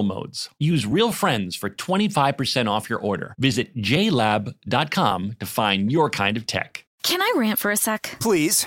modes. Use Real Friends for 25% off your order. Visit jlab.com to find your kind of tech. Can I rant for a sec? Please.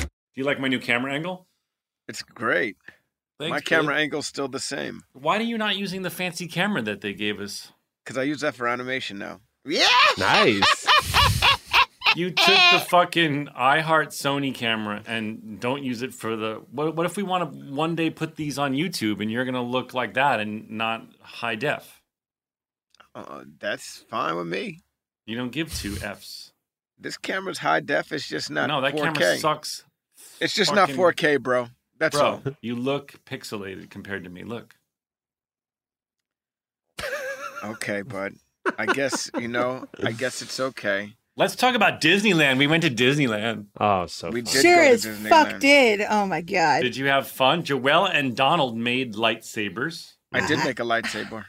Do you like my new camera angle? It's great. Thanks, My babe. camera angle's still the same Why are you not using the fancy camera that they gave us? because I use that for animation now. Yeah. Nice. You took the fucking iHeart Sony camera and don't use it for the. What, what if we want to one day put these on YouTube and you're gonna look like that and not high def? Uh, that's fine with me. You don't give two f's. This camera's high def. It's just not. no, that 4K. camera sucks. It's just fucking- not 4K, bro. That's Bro, all. you look pixelated compared to me. Look. Okay, bud. I guess you know. I guess it's okay. Let's talk about Disneyland. We went to Disneyland. Oh, so We fun. did Sure as fuck did. Oh my god. Did you have fun? Joelle and Donald made lightsabers. I did uh-huh. make a lightsaber.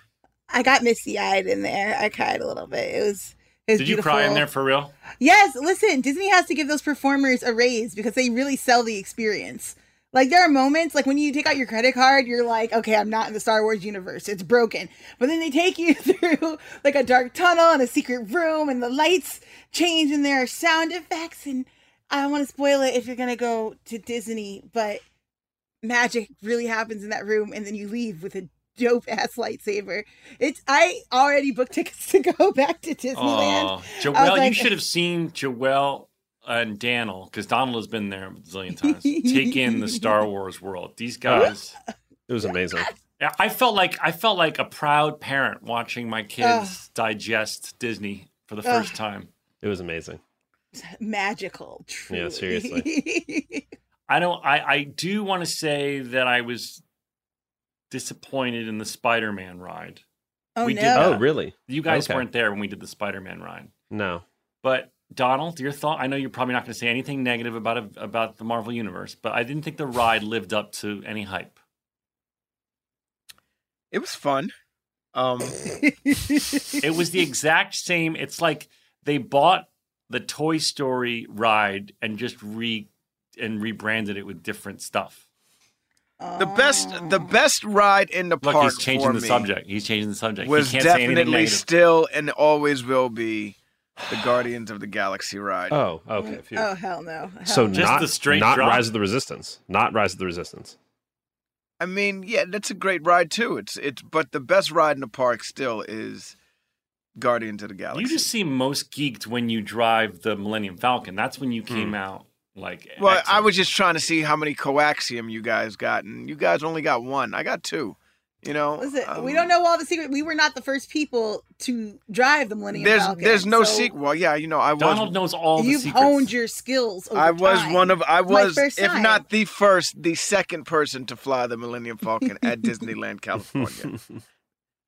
I got misty eyed in there. I cried a little bit. It was. Was Did you cry in there for real? Yes, listen, Disney has to give those performers a raise because they really sell the experience. Like there are moments like when you take out your credit card, you're like, okay, I'm not in the Star Wars universe. It's broken. But then they take you through like a dark tunnel and a secret room and the lights change and there are sound effects and I don't want to spoil it if you're gonna go to Disney, but magic really happens in that room and then you leave with a dope ass lightsaber. It's I already booked tickets to go back to Disneyland. Oh, I was Joelle, you should have seen Joelle and Daniel because Donald has been there a zillion times. Take in the Star Wars world. These guys. it was amazing. I felt like I felt like a proud parent watching my kids digest Disney for the first Ugh. time. It was amazing. magical. Truly. Yeah, seriously. I don't. I I do want to say that I was disappointed in the Spider-Man ride. oh We no! did Oh, really? You guys Okay. weren't there when we did the Spider-Man ride. No. But Donald, your thought? I know you're probably not going to say anything negative about it, about the Marvel universe, but I didn't think the ride lived up to any hype. It was fun. Um, It was the exact same. It's like they bought the Toy Story ride and just re and rebranded it with different stuff. The best, the best ride in the Look, park he's changing for the me subject. He's changing the subject. was he can't say anything definitely negative. still and always will be the Guardians of the Galaxy ride. Oh, okay. phew. Oh hell no! Hell so no. Just not the straight not drop? Rise of the Resistance. Not Rise of the Resistance. I mean, yeah, that's a great ride too. It's it's but the best ride in the park still is Guardians of the Galaxy. You just seem most geeked when you drive the Millennium Falcon. That's when you came hmm. out like. Well, I was just trying to see how many coaxium you guys got, and you guys only got one. I got two. You know, Listen, um, we don't know all the secret. We were not the first people to drive the Millennium There's Falcon. there's no so secret. Well, yeah, you know, I was Donald knows all the secrets You've secrets. honed your skills. Over I was time. one of I was if time. not the first, the second person to fly the Millennium Falcon at Disneyland, California.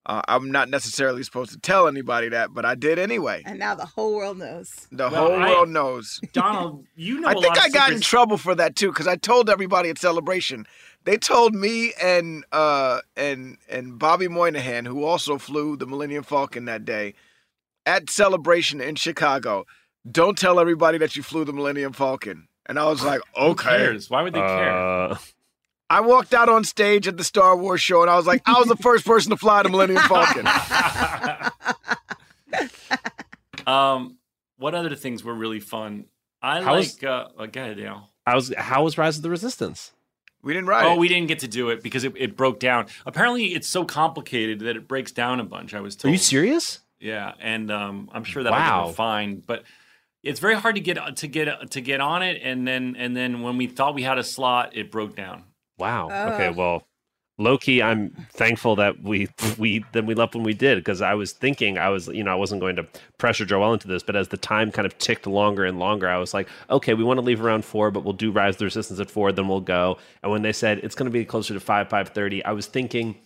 Uh, I'm not necessarily supposed to tell anybody that, but I did anyway. And now the whole world knows. The Well, whole I- world knows. Donald, you know I a think lot I of got in trouble for that too, because I told everybody at Celebration. They told me and uh and and Bobby Moynihan, who also flew the Millennium Falcon that day, at Celebration in Chicago. Don't tell everybody that you flew the Millennium Falcon. And I was like, Who okay. cares? Why would they care? Uh, I walked out on stage at the Star Wars show and I was like, I was the first person to fly the Millennium Falcon. um, what other things were really fun? I How was- like. Uh, oh, go ahead, Dale. how was how was Rise of the Resistance? We didn't ride Oh, it. we didn't get to do it because it, it broke down. Apparently, it's so complicated that it breaks down a bunch. I was told. Are you serious? Yeah, and um, I'm sure that Wow. will get fine, but it's very hard to get to get to get on it. And then and then when we thought we had a slot, it broke down. Wow. Oh. Okay. Well, low key, I'm thankful that we we then we left when we did because I was thinking I was you know I wasn't going to pressure Joel into this, but as the time kind of ticked longer and longer, I was like, okay, we want to leave around four, but we'll do Rise of the Resistance at four, then we'll go. And when they said it's going to be closer to five five thirty, I was thinking.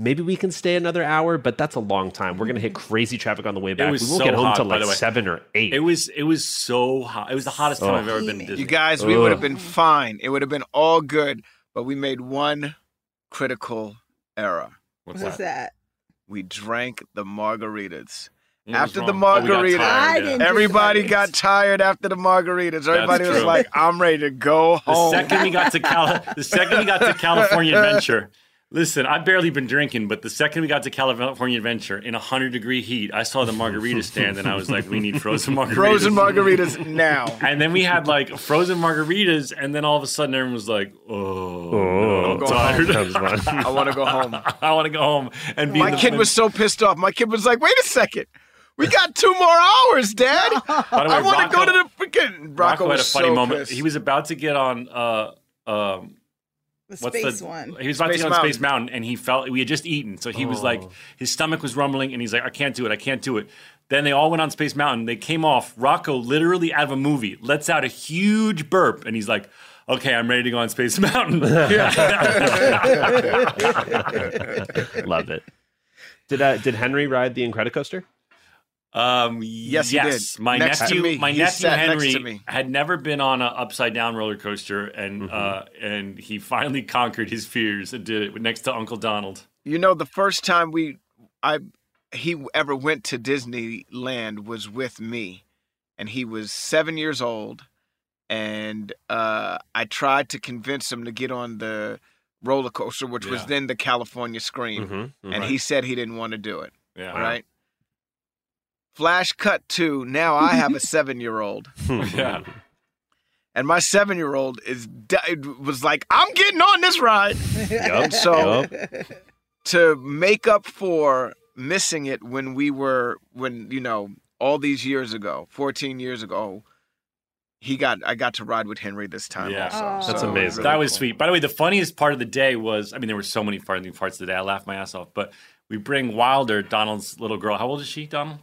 Maybe we can stay another hour, but that's a long time. We're gonna hit crazy traffic on the way back. we won't so get home hot, till like seven or eight. It was it was so hot. It was the hottest time Oh. I've ever been to Disney. You guys, we would have been fine. It would have been all good, but we made one critical error. What's What's that? that? We drank the margaritas. What After the oh, margaritas, Oh, got tired, yeah. Everybody got tired after the margaritas. Everybody was like, "I'm ready to go home." The second we got to Cali- the second we got to California Adventure. Listen, I've barely been drinking, but the second we got to California Adventure in 100 degree heat, I saw the margarita stand and I was like, we need frozen margaritas. Frozen margaritas now. And then we had like frozen margaritas, and then all of a sudden everyone was like, "Oh, Oh, I'm tired. Comes. I want to go home. I want to go home." And be My in the- kid was so pissed off. My kid was like, "Wait a second, we got two more hours, Dad. Way, I want to go to the freaking." Rocco had a funny so moment. pissed. He was about to get on. Uh, um, The what's space the one. He was about Space to get on Mountain. Space Mountain, and he felt we had just eaten, so he was like, his stomach was rumbling, and he's like, I can't do it, I can't do it. Then they all went on Space Mountain. They came off. Rocco, literally out of a movie, lets out a huge burp, and he's like, "Okay, I'm ready to go on Space Mountain." Love it. Did uh, did Henry ride the Incredicoaster? Um, Yes, yes, did. my Next to nephew, me. my He nephew sat next Henry to me. had never been on an upside down roller coaster, and Mm-hmm. uh, and he finally conquered his fears and did it next to Uncle Donald. You know, the first time we, I, he ever went to Disneyland was with me, and he was seven years old, and uh, I tried to convince him to get on the roller coaster, which was then the California Scream, Mm-hmm. and he said he didn't want to do it. Yeah, Right. Flash cut to now. I have a seven-year-old, hmm. yeah. and my seven-year-old is was like, "I'm getting on this ride." Yup. So- yup. to make up for missing it when we were when you know all these years ago 14 years ago he got i got to ride with henry this time Yeah. also That's So, amazing. That was cool. sweet. By the way, the funniest part of the day was I mean, there were so many funny parts of the day. I laughed my ass off. But we bring Wilder, Donald's little girl. How old is she, Donald?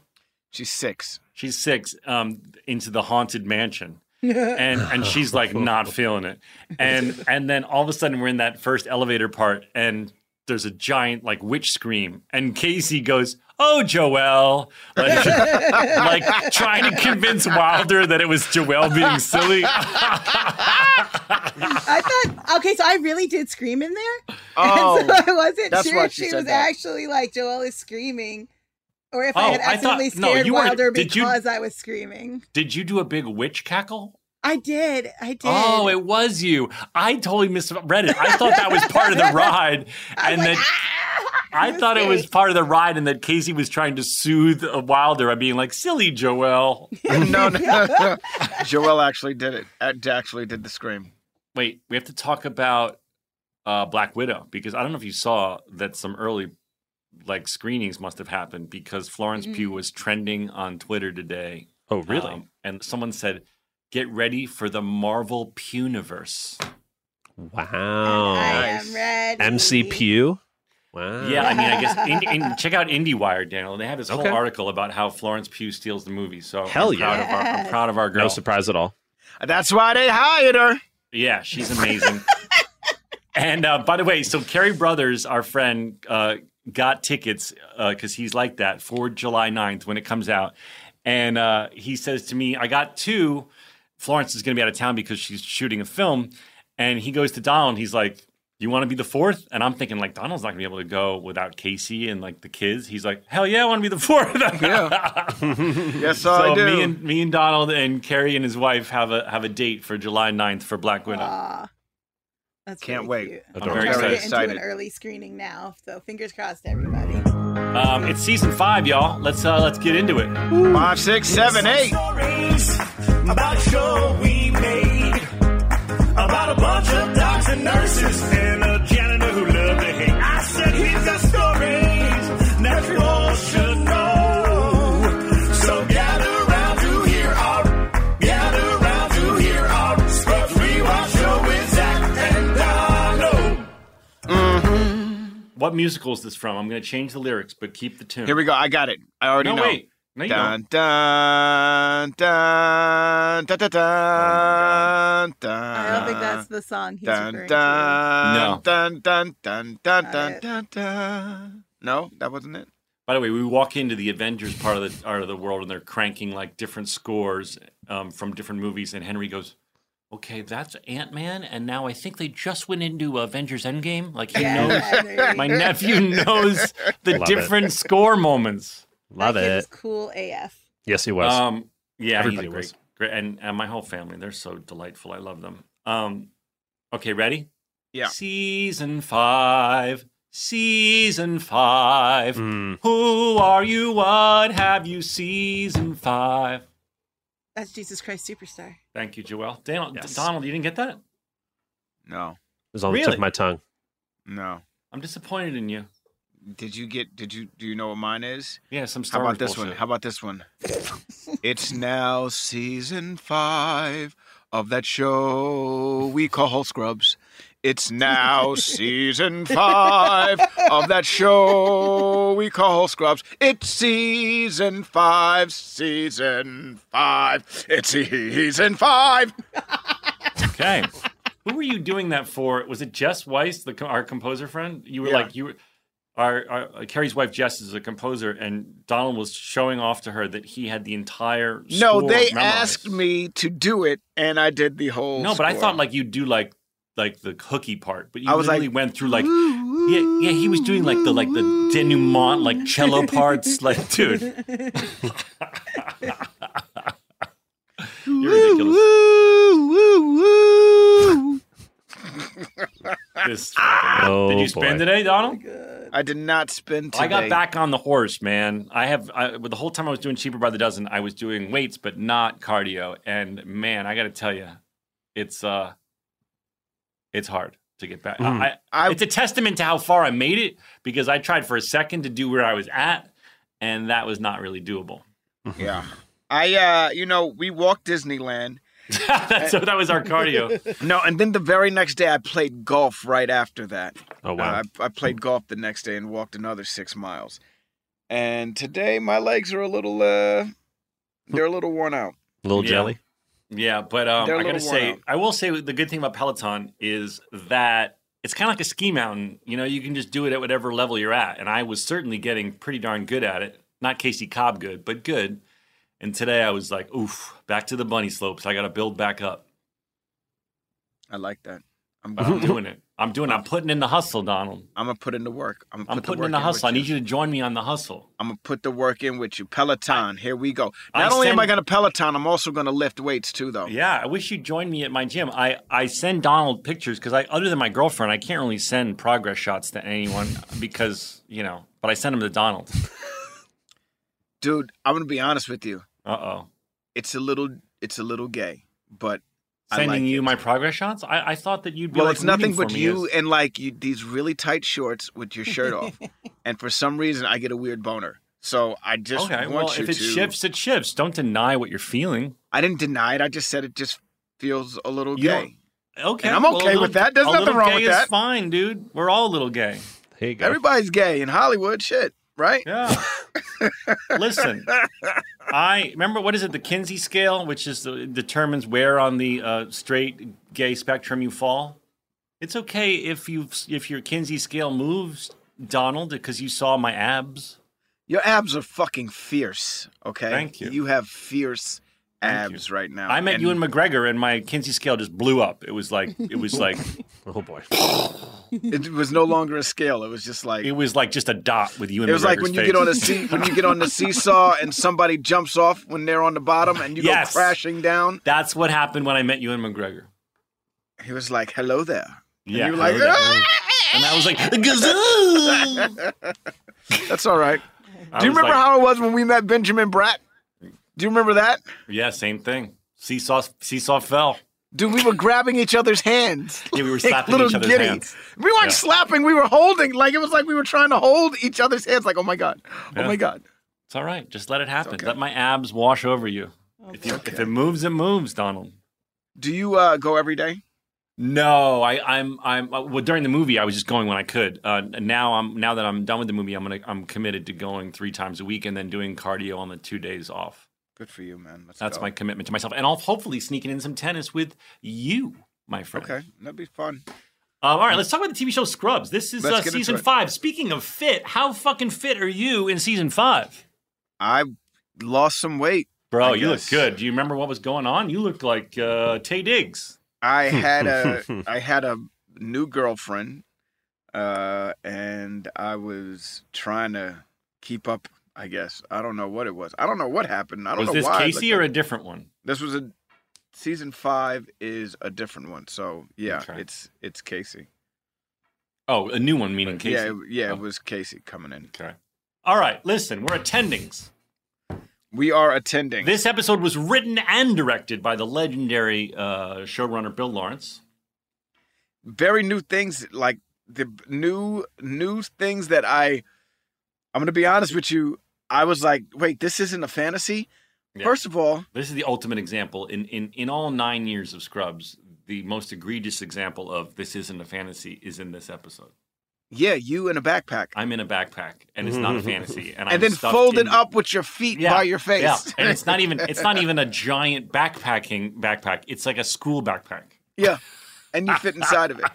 She's six She's six. Um, into the haunted mansion. and and she's like not feeling it, and and then all of a sudden we're in that first elevator part, and there's a giant like witch scream, and CaCee goes, "Oh, Joelle," like, like trying to convince Wilder that it was Joelle being silly. I thought okay, so I really did scream in there. oh and so I wasn't sure if she she was that. actually like Joelle is screaming. Or if Oh, I had I thought- accidentally no, scared you weren't- Wilder did you- because I was screaming. Did you do a big witch cackle? I did. I did. Oh, it was you. I totally misread it. I thought that was part of the ride, I and was that like, "Ah!" I in thought it was part of the ride, and that CaCee was trying to soothe Wilder by being like, "Silly Joelle." no, no, no. joelle actually did it actually did the scream Wait, we have to talk about uh, Black Widow because I don't know if you saw that some early like screenings must have happened because Florence Pugh was trending on Twitter today. Oh, really? Um, and someone said, "Get ready for the Marvel Puniverse." wow. I Nice. am ready. MC Pew. Wow. Yeah, I mean, I guess in, in, check out IndieWire, Daniel. They have this whole Okay. article about how Florence Pugh steals the movie. So Hell I'm proud yeah. of our, I'm proud of our girl. No surprise at all. That's why they hired her. Yeah, she's amazing. and uh, by the way, so Carrie Brothers, our friend, uh, got tickets because he's like that for July 9th when it comes out. And uh, he says to me, I got two. Florence is going to be out of town because she's shooting a film. And he goes to Donald and he's like, you want to be the fourth? And I'm thinking, like, Donald's not going to be able to go without CaCee and like the kids. He's like, hell yeah, I want to be the fourth. Yes, so I do. me and me and Donald and Carrie and his wife have a have a date for July 9th for Black Widow. Aw. That's Can't very wait. cute. I'm very to excited. get into an early screening now, so fingers crossed, everybody. Um, it's season five, y'all. Let's uh, let's get into it. Five, six, seven, eight. Stories about a show we made about a bunch of docs and nurses and What musical is this from? I'm going to change the lyrics, but keep the tune. Here we go. I got it. I already no, know. wait. No, you Dun, don't. dun, dun, dun, dun, dun, dun, I don't think that's the song he's dun, referring dun, No. dun, dun, dun, dun, dun, dun, dun. No, that wasn't it. By the way, we walk into the Avengers part of the part of the world, and they're cranking like different scores um, from different movies. And Henry goes, "Okay, that's Ant Man." And now I think they just went into Avengers Endgame. Like he. Yeah, knows. My nephew knows the Love it. different score moments. Love that kid it. is cool AF. Yes, he was. Um, yeah, Everybody he's a great, was. great, and, and my whole family. They're so delightful. I love them. Um, okay, ready? Yeah. Season five. Season five. Mm. Who are you? What have you? Season five. That's Jesus Christ Superstar. Thank you, Joel. Daniel, Yes. Donald, you didn't get that? No, It was on the tip Really? of my tongue. no. I'm disappointed in you. Did you get? Did you? Do you know what mine is? Yeah, some How about Wars this bullshit. one? How about this one? it's now season five of that show we call Scrubs. It's now season five of that show we call Scrubs. It's season five, season five. It's season five. Okay. Who were you doing that for? Was it Jess Weiss, the our composer friend? You were Yeah. like you were. Our, our Carrie's wife Jess is a composer, and Donald was showing off to her that he had the entire. No, they memorized. asked me to do it, and I did the whole. No, but I thought like you'd do like like the hooky part, but you I was literally like, went through like yeah yeah he was doing like the like the denouement like cello parts like dude you're ridiculous. Woo, woo, woo. This fucking- Oh, did you spend boy. today, Donald? I did not spend today. I got back on the horse, man. I have I, the whole time I was doing cheaper by the dozen. I was doing weights, but not cardio. And man, I got to tell you, it's uh, it's hard to get back. Mhm. I, I- it's a testament to how far I made it because I tried for a second to do where I was at, and that was not really doable. Yeah. I uh you know, we walked Disneyland. so that was our cardio. No, and then the very next day I played golf right after that. Oh wow. Uh, I, I played golf the next day and walked another six miles. And today my legs are a little uh they're a little worn out. A little yeah. jelly. Yeah, but um, They're got to say, out. I will say the good thing about Peloton is that it's kind of like a ski mountain. You know, you can just do it at whatever level you're at. And I was certainly getting pretty darn good at it. Not CaCee Cobb good, but good. And today I was like, oof, back to the bunny slopes. I got to build back up. I like that. I'm I'm doing it. I'm doing. I'm putting in the hustle, Donald. I'm gonna put in the work. I'm, gonna I'm putting the in the work hustle. I need you to join me on the hustle. I'm gonna put the work in with you. Peloton. Here we go. I Not only am I gonna Peloton, I'm also gonna lift weights too, though. Yeah, I wish you'd join me at my gym. I, I send Donald pictures because I, other than my girlfriend, I can't really send progress shots to anyone because you know. But I send them to Donald. Dude, I'm gonna be honest with you. Uh oh. It's a little, it's a little gay, but I Sending like you it. my progress shots? I, I thought that you'd be like, Well, like it's nothing but you as- and like you, these really tight shorts with your shirt off, and for some reason I get a weird boner. So I just okay, want well, you if it to. shifts, it shifts. Don't deny what you're feeling. I didn't deny it. I just said it just feels a little You gay. Okay, And I'm well, okay little- with that. There's nothing wrong gay with is that. fine, dude. We're all a little gay. There you go. Everybody's gay in Hollywood. Shit, right? Yeah. Listen, I remember what is it? The Kinsey scale, which is the, determines where on the uh, straight gay spectrum you fall. It's okay if you if your Kinsey scale moves, Donald, because you saw my abs. Your abs are fucking fierce. Okay. Thank you. You have fierce. Abs right now. I met you And Ewan McGregor, and my Kinsey scale just blew up. It was like it was like Oh boy. It was no longer a scale. It was just like it was like just a dot with Ewan. It was like when you face. get on a sea when you get on the seesaw and somebody jumps off when they're on the bottom and you Yes. go crashing down. That's what happened when I met Ewan McGregor. He was like, "Hello there." And Yeah, you were like, there. "Ah!" and I was like, "Gazoo!" "That's all right." I Do you remember like- how it was when we met Benjamin Bratt? Do you remember that? Yeah, same thing. Seesaw, seesaw fell. Dude, we were grabbing each other's hands. Yeah, we were slapping little each other's giddies. hands. We weren't Yeah. slapping, we were holding. Like it was like we were trying to hold each other's hands. Like, oh my god, oh Yeah. my god. It's all right. Just let it happen. okay. Let my abs wash over you. If, you if it moves, it moves, Donald. Do you uh, go every day? No, I, I'm, I'm. uh, Well, during the movie, I was just going when I could. Uh, now, I'm now that I'm done with the movie, I'm gonna, I'm committed to going three times a week and then doing cardio on the two days off. Good for you, man. Let's That's go. my commitment to myself, and I'll hopefully sneaking in some tennis with you, my friend. Okay, that'd be fun. Um, all right, let's talk about the TV show Scrubs. This is uh, season five. Speaking of fit, how fucking fit are you in season five? I lost some weight. Bro, I you look good. Do you remember what was going on? You looked like uh, Taye Diggs. I had a I had a new girlfriend, uh, and I was trying to keep up. I guess I don't know what it was. I don't know what happened. I don't Was know this why. I CaCee looked or a different one? this was a season five is a different one. So yeah, Okay. it's it's CaCee. Oh, a new one, meaning CaCee. Yeah, it- yeah, Oh. it was CaCee coming in. Okay. All right, listen, we're attendings. We are attending. This episode was written and directed by the legendary uh, showrunner Bill Lawrence. very new things like the new new things that I I'm gonna be honest with you. I was like, wait, this isn't a fantasy. Yeah. First of all, This is the ultimate example in, in in all nine years of Scrubs. The most egregious example of this isn't a fantasy is in this episode. yeah, you in a backpack. I'm in a backpack and it's not a fantasy, and, I'm and then stuffed fold it in- up with your feet by your face. Yeah, and it's not even it's not even a giant backpacking backpack. It's like a school backpack. Yeah. And you fit inside of it.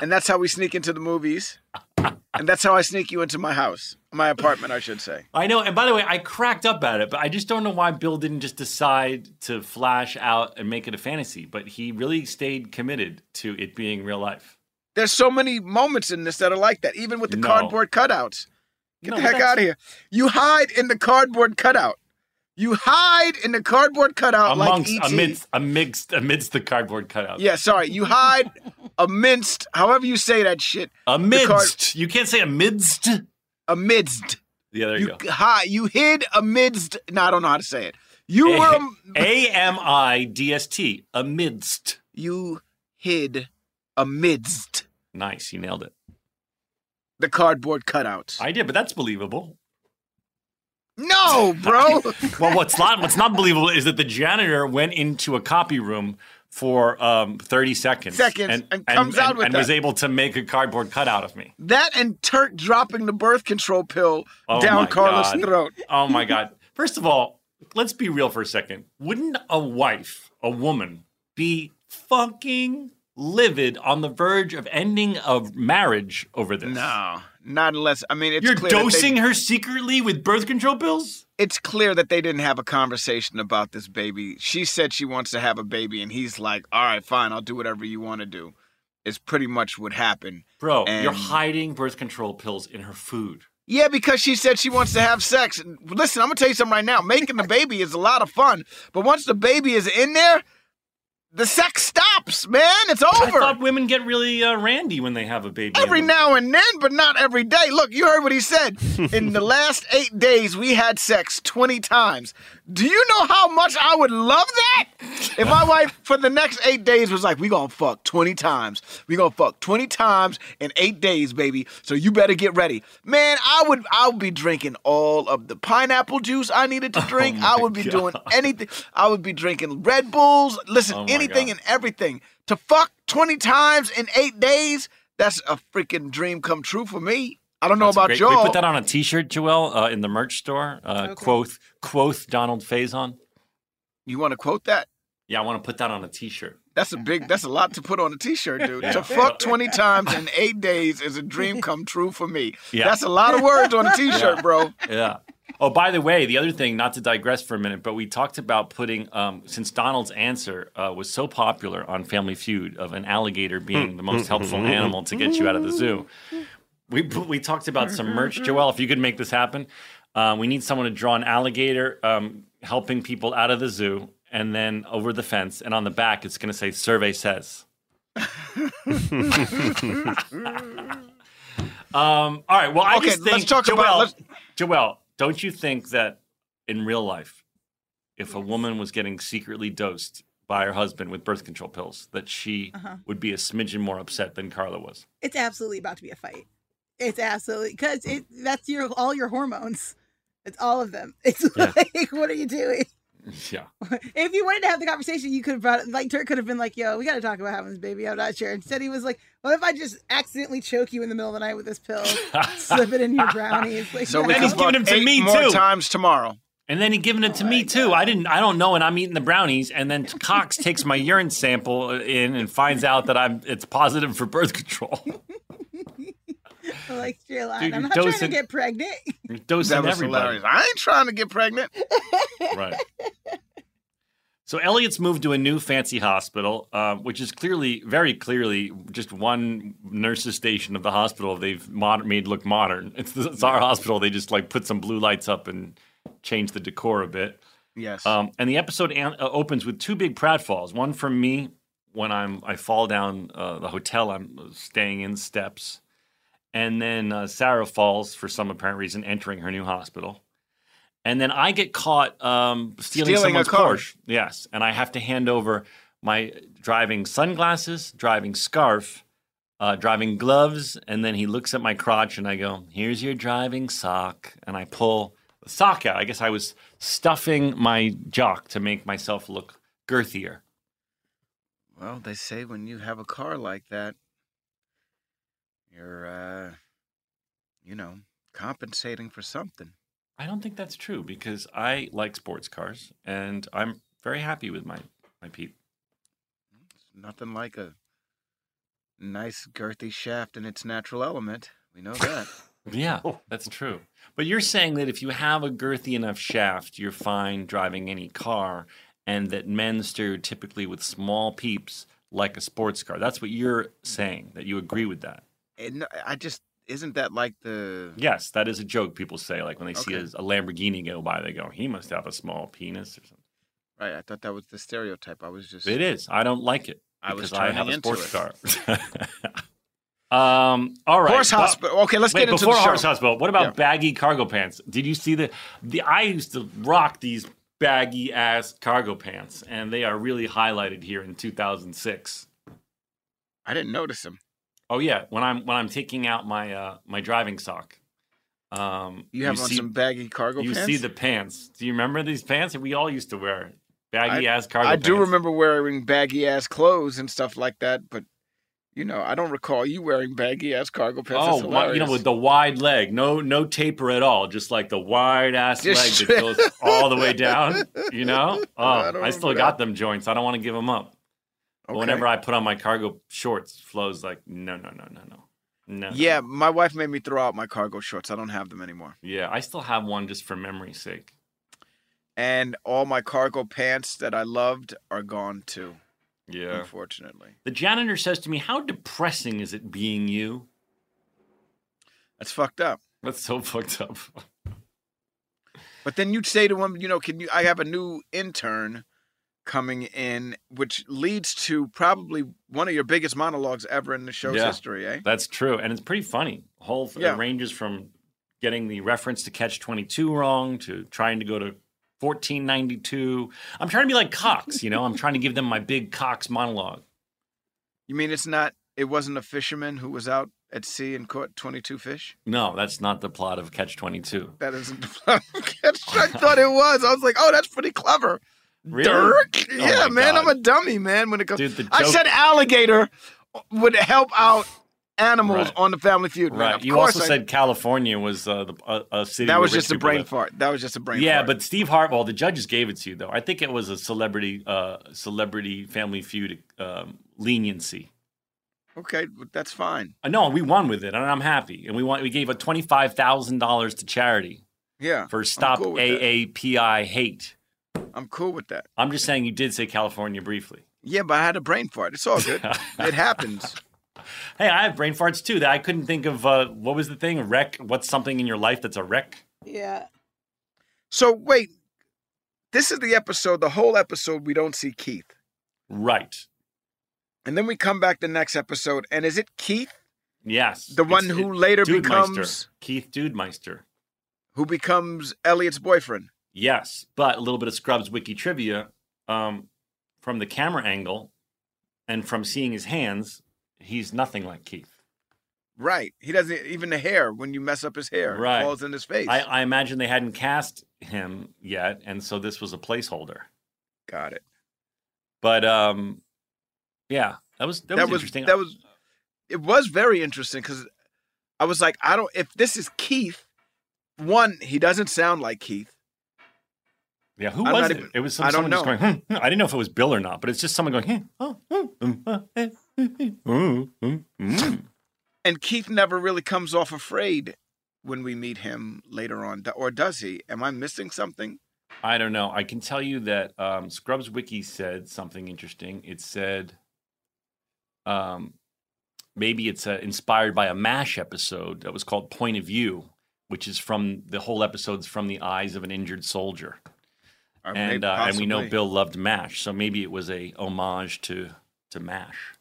And that's how we sneak into the movies. And that's how I sneak you into my house. My apartment, I should say. I know, and by the way, I cracked up at it, but I just don't know why Bill didn't just decide to flash out and make it a fantasy. But he really stayed committed to it being real life. There's so many moments in this that are like that, even with the No. cardboard cutouts. Get No, the heck out of here. You hide in the cardboard cutout. You hide in the cardboard cutout Amongst like amidst amidst amidst the cardboard cutout. Yeah, sorry. You hide amidst, however you say that shit. Amidst. you can't say amidst. Amidst. Yeah, there you, You go. hi, you hid amidst. No, I don't know how to say it. You were A M I D S T. Amidst. you hid amidst Nice, you nailed it. the cardboard cutouts. I did, but that's believable. No, bro. Well, what's not what's not believable is that the janitor went into a copy room for um, 30 seconds, Seconds, and comes out with and was able to make a cardboard cutout of me. that and Turk dropping the birth control pill Oh down Carla's God. throat. Oh my god! First of all, let's be real for a second. Wouldn't a wife, a woman, be fucking livid on the verge of ending a marriage over this? No, not unless I mean it's You're clear that they- dosing her secretly with birth control pills? it's clear that they didn't have a conversation about this baby. She said she wants to have a baby, and he's like, "All right, fine, I'll do whatever you want to do." Is pretty much what happened. Bro, And- you're hiding birth control pills in her food. Yeah, because she said she wants to have sex. Listen, I'm gonna tell you something right now. Making the baby is a lot of fun, but once the baby is in there, the sex stops, man. It's over. I over. thought women get really uh, randy when they have a baby. Every now and then, but not every day. Look, you heard what he said. In the last eight days, we had sex 20 times. Do you know how much I would love that? If my wife for the next eight days was like, we gonna fuck 20 times. We gonna fuck 20 times in eight days, baby. So you better get ready. Man, I would I would be drinking all of the pineapple juice I needed to drink. I would be doing anything. I would be drinking Red Bulls. Listen, Oh my anything God. and everything. To fuck 20 times in eight days, that's a freaking dream come true for me. I don't know That's about great- Can we y'all. put that on a T-shirt, Joel, uh, in the merch store. Uh, Okay. Quoth, quoth Donald Faison. you want to quote that? Yeah, I want to put that on a T-shirt. That's a big. That's a lot to put on a T-shirt, dude. Yeah. To fuck twenty times in eight days is a dream come true for me. Yeah. That's a lot of words on a T-shirt, Yeah. bro. Yeah. Oh, by the way, the other thing, not to digress for a minute, but we talked about putting, um, since Donald's answer uh, was so popular on Family Feud of an alligator being the most helpful animal to get you out of the zoo, we we talked about some merch. Joel, if you could make this happen, uh, we need someone to draw an alligator um, helping people out of the zoo, and then over the fence, and on the back it's going to say "Survey says." Um, all right. Well, I Okay, just think let's talk Joel, about- let's- Joel, don't you think that in real life, if a woman was getting secretly dosed by her husband with birth control pills, that she Uh-huh. would be a smidgen more upset than Carla was? It's absolutely about to be a fight. It's absolutely because it that's your all your hormones. It's all of them. It's Yeah. like, what are you doing? Yeah. If you wanted to have the conversation, you could have brought it. Like Turk could have been like, "Yo, we got to talk about having this baby." I'm not sure. Instead, he was like, "What if I just accidentally choke you in the middle of the night with this pill, slip it in your brownies?" Like, So no. we And he's giving fuck him to eight me, more too. times tomorrow. And then he giving it to me too. I didn't. I don't know, and I'm eating the brownies. And then Cox takes my urine sample uh, in and finds out that I'm it's positive for birth control. I like you're. Dude, I'm you're not trying to get pregnant. You're dosing That was everybody. hilarious. I ain't trying to get pregnant. right. So Elliot's moved to a new fancy hospital, uh, which is clearly, very clearly, just one nurse's station of the hospital they've mod- made look modern. It's, it's our hospital. They just like put some blue lights up and change the decor a bit. Yes. Um, and the episode an- uh, opens with two big pratfalls. One from me when I'm I fall down uh, the hotel I'm staying in steps, and then uh, Sarah falls for some apparent reason entering her new hospital. And then I get caught um, stealing, Stealing a someone's car. Porsche. Yes, and I have to hand over my driving sunglasses, driving scarf, uh, driving gloves, and then he looks at my crotch and I go, "Here's your driving sock," and I pull the sock out. I guess I was stuffing my jock to make myself look girthier. well, they say when you have a car like that, you're, uh, you know, compensating for something. I don't think that's true because I like sports cars and I'm very happy with my my Pete. Nothing like a nice girthy shaft in its natural element. We know that. Yeah, that's true. But you're saying that if you have a girthy enough shaft, you're fine driving any car, and that men stereotypically with small peeps like a sports car. That's what you're saying. That you agree with that. And I just isn't that like the Yes, that is a joke people say. Like when they see a, Okay. a Lamborghini go by, they go, "He must have a small penis" or something. right? I thought that was the stereotype. I was just It is. I don't like it I was because I have a sports car. um. All right. horse hospital. Okay, let's Wait, get into before the show. horse hospital. What about baggy cargo pants? Did you see the the? I used to rock these baggy ass cargo pants, and they are really highlighted here in 2006. I didn't notice him. Oh yeah, when I'm when I'm taking out my uh my driving sock. Um, You have on see, some baggy cargo You pants. see the pants. Do you remember these pants that we all used to wear? Baggy ass cargo I pants. do remember wearing baggy ass clothes and stuff like that, but you know, I don't recall you wearing baggy ass cargo pants. Oh, my, you know, with the wide leg, no, no taper at all, just like the wide ass leg that goes all the way down. You know, oh, I I, still remember got that. them joints. I don't want to give them up. But whenever I put on my cargo shorts, Flo's like, no, no, no, no, no, no. Yeah, my wife made me throw out my cargo shorts. I don't have them anymore. yeah. I still have one just for memory's sake. And all my cargo pants that I loved are gone too, Yeah. unfortunately. The janitor says to me, "How depressing is it being you?" That's fucked up. That's so fucked up. But then you'd say to him, you know, can you? I have a new intern coming in, which leads to probably one of your biggest monologues ever in the show's Yeah. history, eh? That's true, and it's pretty funny. Whole Yeah. it ranges from getting the reference to Catch Twenty Two wrong to trying to go to fourteen ninety two. I'm trying to be like Cox, you know. I'm trying to give them my big Cox monologue. You mean it's not? It wasn't a fisherman who was out at sea and caught twenty-two fish. No, that's not the plot of Catch Twenty Two. That isn't the plot. I thought it was. I was like, oh, that's pretty clever. Really? Dirk. Oh yeah, man, God. I'm a dummy, man. When it comes, Dude, I said alligator would help out animals Right. on the Family Feud. Right. Of You course also I- said California was uh, the, a, a city. that was just a brain live. fart. That was just a brain Yeah, fart. but Steve Harvey, the judges gave it to you though. I think it was a celebrity, uh, celebrity Family Feud um, leniency. okay, that's fine. Uh, No, we won with it, and I'm happy. And we want we gave a twenty five thousand dollars to charity Yeah, for Stop cool. AAPI Hate. I'm cool with that. I'm just saying you did say California briefly. Yeah, but I had a brain fart. It's all good. it happens. Hey, I have brain farts too. That I couldn't think of. Uh, what was the thing? A wreck? What's something in your life that's a wreck? Yeah. So wait, this is the episode. The whole episode, we don't see Keith, Right. and then we come back the next episode, and is it Keith, Yes. the one It's- who it- later Dudemeister. becomes Keith Dudemeister. who becomes Elliot's boyfriend? Yes, but a little bit of Scrubs wiki trivia um, from the camera angle and from seeing his hands, he's nothing like Keith. Right. He doesn't even the hair. When you mess up his hair, it Right. falls in his face. I, I imagine they hadn't cast him yet, and so this was a placeholder. Got it. But um, yeah, that was that, that was was interesting. that was it was very interesting because I was like, I don't. If this is Keith, one, he doesn't sound like Keith. Yeah, who I'm was it? even- it was some, I don't someone just know. going. Hmm. I didn't know if it was Bill or not, but it's just someone going. Hmm. Oh, hmm, hmm, hmm, hmm, hmm, hmm, hmm. And Keith never really comes off afraid when we meet him later on, or does he? Am I missing something? I don't know. I can tell you that um, Scrubs Wiki said something interesting. It said um, maybe it's uh, inspired by a MASH episode that was called Point of View, which is from the whole episode's from the eyes of an injured soldier. And, uh, and we know. Bill loved MASH, so maybe it was a homage to, to MASH.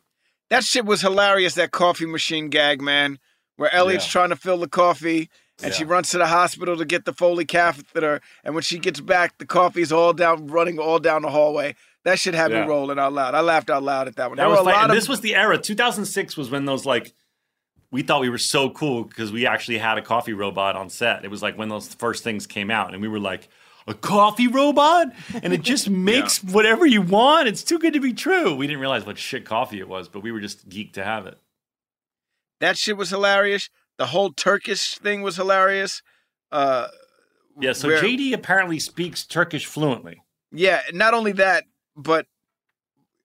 That shit was hilarious. That coffee machine gag, man, where Elliot's Yeah. trying to fill the coffee. And she runs to the hospital to get the Foley catheter, and when she gets back, the coffee's all down, running all down the hallway. That shit had Yeah. me rolling out loud. I laughed out loud at that one. That there was like, of this was the era. 2006 was when those like we thought we were so cool because we actually had a coffee robot on set. It was like when those first things came out, and we were like, a coffee robot, and it just makes whatever you want. It's too good to be true. We didn't realize what shit coffee it was, but we were just geeked to have it. that shit was hilarious. The whole Turkish thing was hilarious. Uh, Yeah. So where- JD apparently speaks Turkish fluently. Yeah, not only that, but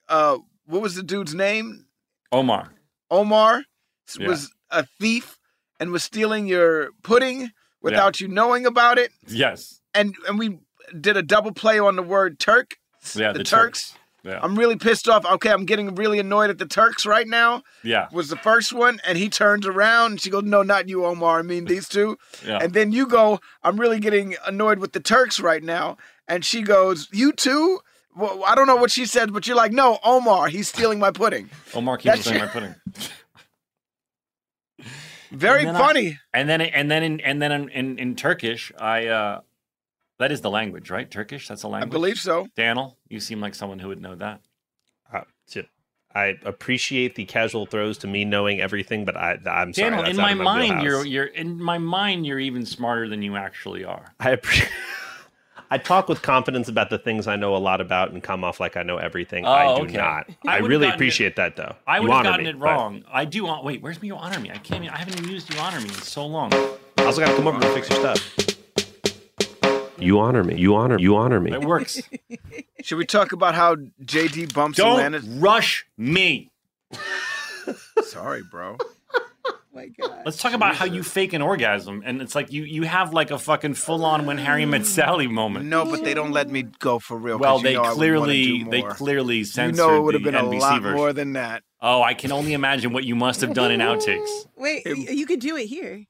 uh, what was the dude's name? Omar. Omar Yeah. was a thief and was stealing your pudding without you knowing about it. Yes. And and we did a double play on the word Turk. Yeah. the, The, Turks. Yeah. I'm really pissed off. Okay, I'm getting really annoyed at the Turks right now. yeah. Was the first one, and he turns around and she goes, "No, not you, Omar. I mean these two." Yeah. And then you go, "I'm really getting annoyed with the Turks right now," and she goes, "You too." Well, I don't know what she said, but you're like, "No, Omar, he's stealing my pudding." Omar keeps That's- stealing my pudding. Very And then I- funny. And then and then in and then in, in, in Turkish, I uh that is the language, right? Turkish, that's a language. I believe so. Daniel, you seem like someone who would know that. Uh. I appreciate the casual throws to me knowing everything, but I, I'm sorry. Daniel, in out my mind, wheelhouse. you're you're in my mind, you're even smarter than you actually are. I appre- I talk with confidence about the things I know a lot about and come off like I know everything. Oh, I do okay. not. I I, really gotten it- appreciate that, though. I You would have gotten me, it but wrong. I do. hon- Wait, where's me? You honor me. I can't. even- I haven't even used you honor me in so long. I also got to come over and fix your stuff. You honor me. You honor. You honor me. It works. Should we talk about how JD bumps Don't Atlantis? rush me. Sorry, bro. my God. Let's talk about how you fake an orgasm, and it's like you you have like a fucking full on when Harry met Sally moment. No, but they don't let me go for real. 'cause Well, you they know I would wanna clearly do they more. clearly You censored know it would have the been a NBC lot version. more than that. Oh, I can only imagine what you must have done in outtakes. Wait, y- you could do it here.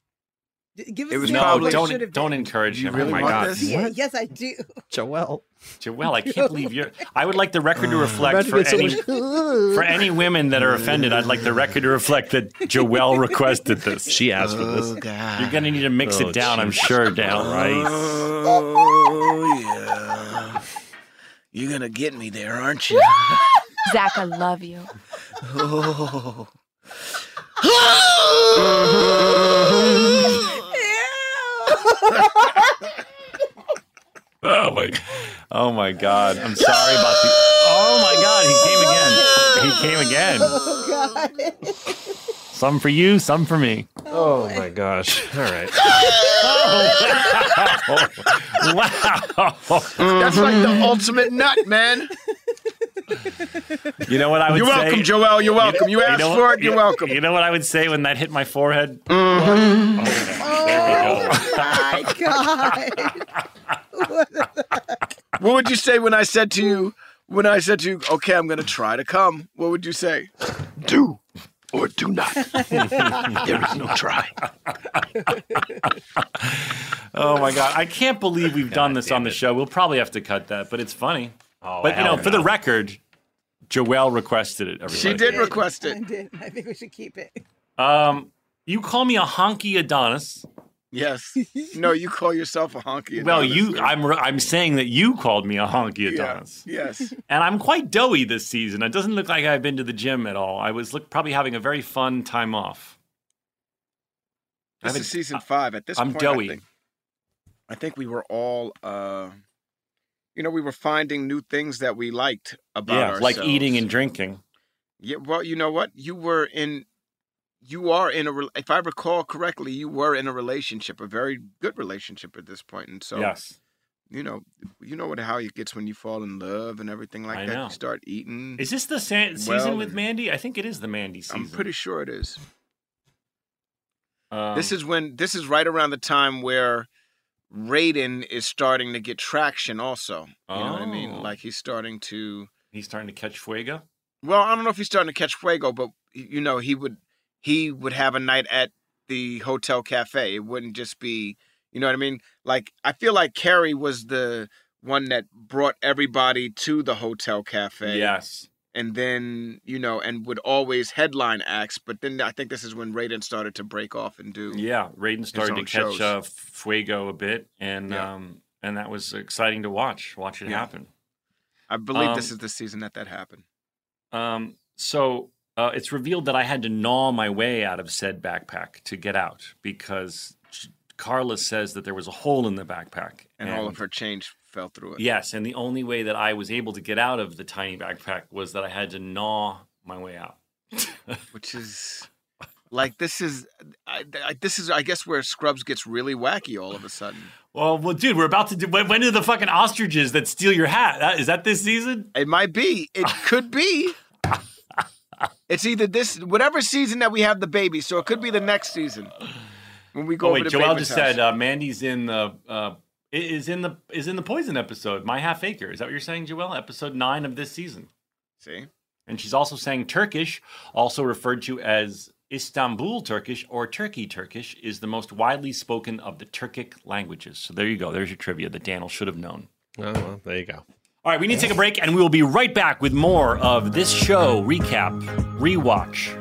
D- Give us It was an No, example probably- of what it should don't don't been. encourage You him. really oh my god, this? Yeah, yes, I do. Joelle. Joelle, I can't believe you're. I would like the record to reflect About for get so any for any women that are offended. I'd like the record to reflect that Joelle requested this. She asked for this. Oh, god. You're gonna need to mix Oh, it down, I'm sure, Dale. Right. Oh yeah. You're gonna get me there, aren't you? Zach, I love you. oh. Oh my, oh my God! I'm sorry about the. Oh my God! He came again. He came again. Oh God. Some for you, some for me. Oh my gosh! All right. Oh, wow. That's like the ultimate nut, man. You know what I would say? You're say? welcome, Joelle. You're welcome. You asked know for it. You're you- welcome. You know what I would say when that hit my forehead? Oh There we go. my god. What would you say when I said to you, when I said to you, okay, I'm going to try to come? What would you say? Do or do not. there is no try. Oh my god, I can't believe we've done this on the show. We'll probably have to cut that, but it's funny. Oh, but you know, hell for the record, Joelle requested it. Everybody. She did request it. I it. did. I think we should keep it. Um, you call me a honky Adonis. Yes. No, you call yourself a honky. Well, you. I'm, I'm saying that you called me a honky Yeah, Adonis, Yes. and I'm quite doughy this season. It doesn't look like I've been to the gym at all. I was look, probably having a very fun time off. This is season five. At this, I'm point, doughy. I think, I think we were all, uh, you know, we were finding new things that we liked about yeah, ourselves. like eating and drinking. Yeah, well, you know what? You were in, you are in a. If I recall correctly, you were in a relationship, a very good relationship at this point, and so yes, you know, you know what how it gets when you fall in love and everything like I that. know. You start eating. is this the sa- season Well, with Mandy? I think it is the Mandy season. I'm pretty sure it is. Um, this is when this is right around the time where Radin is starting to get traction. Also, you know what I mean? Oh. Like he's starting to. he's starting to catch fuego. Well, I don't know if he's starting to catch fuego, but you know he would he would have a night at the hotel cafe. It wouldn't just be, you know what I mean? Like I feel like Cary was the one that brought everybody to the hotel cafe. Yes. And then, you know, and would always headline acts, but then I think this is when Radin started to break off and do Yeah, Radin started to catch uh, Fuego a bit, and Yeah. um, and that was exciting to watch. Watch it Yeah. happen. I believe this Um, is the season that that happened. Um, so uh, it's revealed that I had to gnaw my way out of said backpack to get out because Carla says that there was a hole in the backpack, And all of her change fell through it. Yes, and the only way that I was able to get out of the tiny backpack was that I had to gnaw my way out. which is like this is I, I, this is I guess where Scrubs gets really wacky all of a sudden. Well, well, dude, we're about to do. When, when do the fucking ostriches that steal your hat? Is that this season? It might be. It could be. It's either this whatever season that we have the baby, so it could be the next season when we go Oh over wait, to Joelle Baby's just house. said uh, Mandy's in the uh, is in the is in the poison episode, My Half Acre. Is that what you're saying, Joelle? Episode nine of this season. See, And she's also saying Turkish, also referred to as Istanbul Turkish or Turkey Turkish, is the most widely spoken of the Turkic languages. So there you go. There's your trivia that Daniel should have known. Oh, well, there you go. All right, we need to take a break, and we will be right back with more of this show recap, rewatch.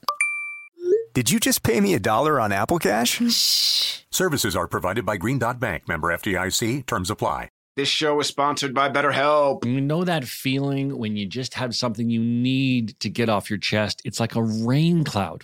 Did you just pay me a dollar on Apple Cash? Shh. Services are provided by Green Dot Bank, member FDIC. Terms apply. This show is sponsored by BetterHelp. You know that feeling when you just have something you need to get off your chest? It's like a rain cloud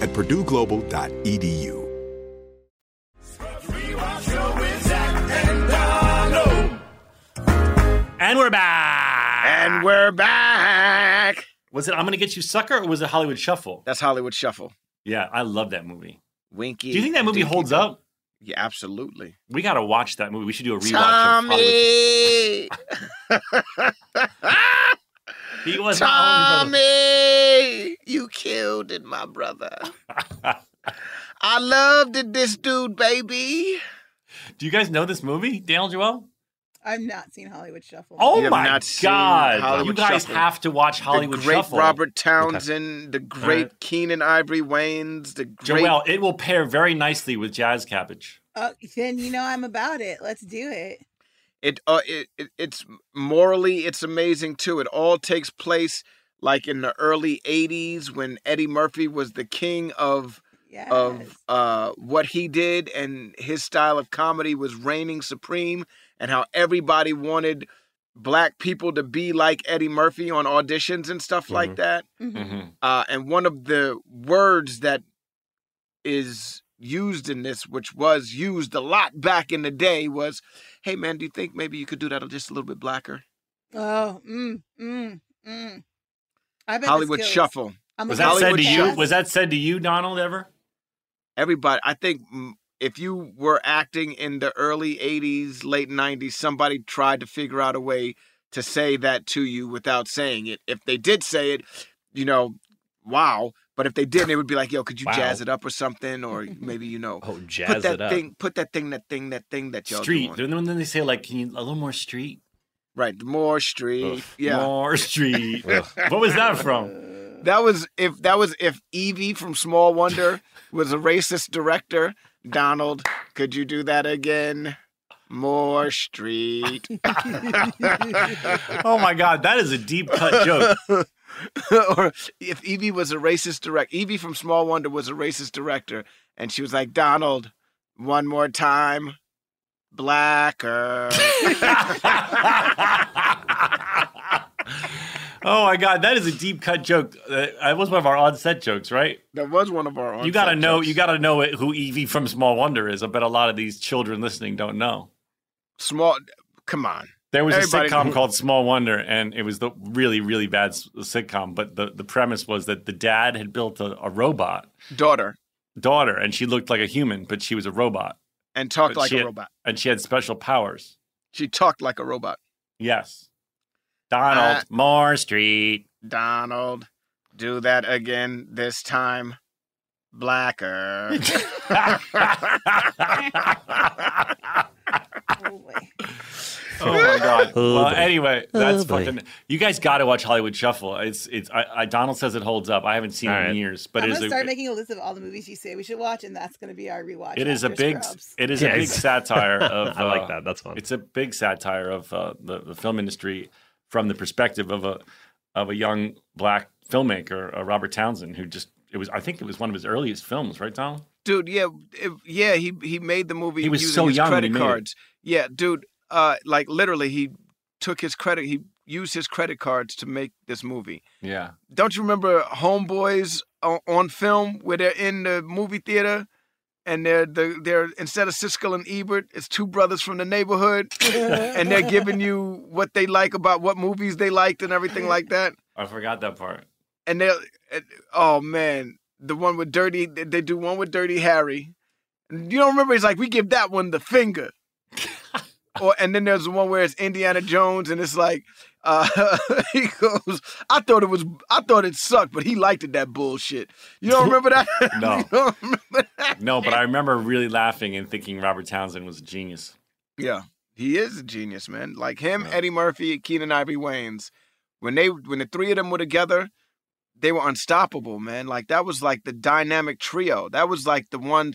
at purdueglobal.edu. And we're back. And we're back. Was it I'm Gonna Get You Sucker or was it Hollywood Shuffle? That's Hollywood Shuffle. Yeah, I love that movie. Winky. Do you think that movie Dinky holds Doo. up? Yeah, absolutely. We gotta watch that movie. We should do a rewatch of Hollywood. Tommy, He was my only brother. Tommy, you killed it, my brother. I loved it, this dude, baby. Do you guys know this movie, Daniel Joelle? I've not seen Hollywood Shuffle. Oh You my god! You guys Shuffle. have to watch Hollywood the great Shuffle. Robert Townsend, the great Alright. Keenen Ivory Wayans, the great. Joelle, it will pair very nicely with Jazz Cabbage. Uh, then you know I'm about it. Let's do it. It, uh, it, it it's morally it's amazing too. It all takes place like in the early '80s when Eddie Murphy was the king of Yes. of uh, what he did, and his style of comedy was reigning supreme, and how everybody wanted black people to be like Eddie Murphy on auditions and stuff like that. Mm-hmm. Uh, and one of the words that is used in this, which was used a lot back in the day, was, "Hey man, do you think maybe you could do that just a little bit blacker?" Oh, mm, mm, mm. I bet Hollywood. Shuffle. I'm Was a that said Hollywood to you? Shuffle. Was that said to you, Donald? Ever? everybody i think if you were acting in the early 80s late 90s somebody tried to figure out a way to say that to you without saying it if they did say it you know wow but if they didn't it would be like yo could you Wow. jazz it up or something or maybe you know Oh, jazz put that it up. thing put that thing that thing that thing that y'all Street. doing. Then then they say like, can you a little more street? right more street yeah More street. what was that from? that was if that was if evie from small wonder was a racist director donald could you do that again more street Oh my god, that is a deep cut joke. or if Evie was a racist director, Evie from Small Wonder was a racist director, and she was like, Donald, one more time, blacker. oh my god, that is a deep cut joke. Uh, That was one of our on set jokes, right? that was one of our. you gotta know. jokes. You gotta know it, who Evie from Small Wonder is. I bet a lot of these children listening don't know. small. Come on, There was Everybody a sitcom called Small Wonder, and it was the really, really bad sitcom. But the, the premise was that the dad had built a, a robot daughter, daughter, and she looked like a human, but she was a robot, and talked But like a had- robot. and she had special powers. She talked like a robot. Yes, Donald Uh, More Street. Donald, do that again. This time, blacker. Oh, boy. Oh my god. Oh, well, boy. anyway, that's Oh, boy. fucking. You guys got to watch Hollywood Shuffle. It's it's. I, I Donald says it holds up. I haven't seen All it in years, but I'm it is gonna a. start making a list of all the movies you say we should watch, and that's gonna be our rewatch. it is a big. Scrubs. It is a big satire of. I like uh, that. That's fun. It's a big satire of uh, the the film industry from the perspective of a of a young black filmmaker, uh, Robert Townsend, who just it was. I think it was one of his earliest films, right, Donald? dude. Yeah, it- yeah. He he made the movie. He was using so his young when Credit it. cards. Yeah, dude. Uh, like literally, he took his credit. He used his credit cards to make this movie. Yeah. Don't you remember Homeboys on, on film where they're in the movie theater? And they're, they're, they're instead of Siskel and Ebert, it's two brothers from the neighborhood, and they're giving you what they like about what movies they liked and everything like that. I forgot that part. And they're, oh man, the one with Dirty, they they do one with Dirty Harry. You don't remember? He's like, we give that one the finger. Or and then there's the one where it's Indiana Jones, and it's like, uh, he goes, I thought it was, I thought it sucked, but he liked it that bullshit. You don't remember that? No. Don't remember that? No, but I remember really laughing and thinking Robert Townsend was a genius. Yeah, he is a genius, man. Like him, Eddie Murphy, Keenen Ivory Wayans. When they, when the three of them were together, they were unstoppable, man. Like that was like the dynamic trio. That was like the one,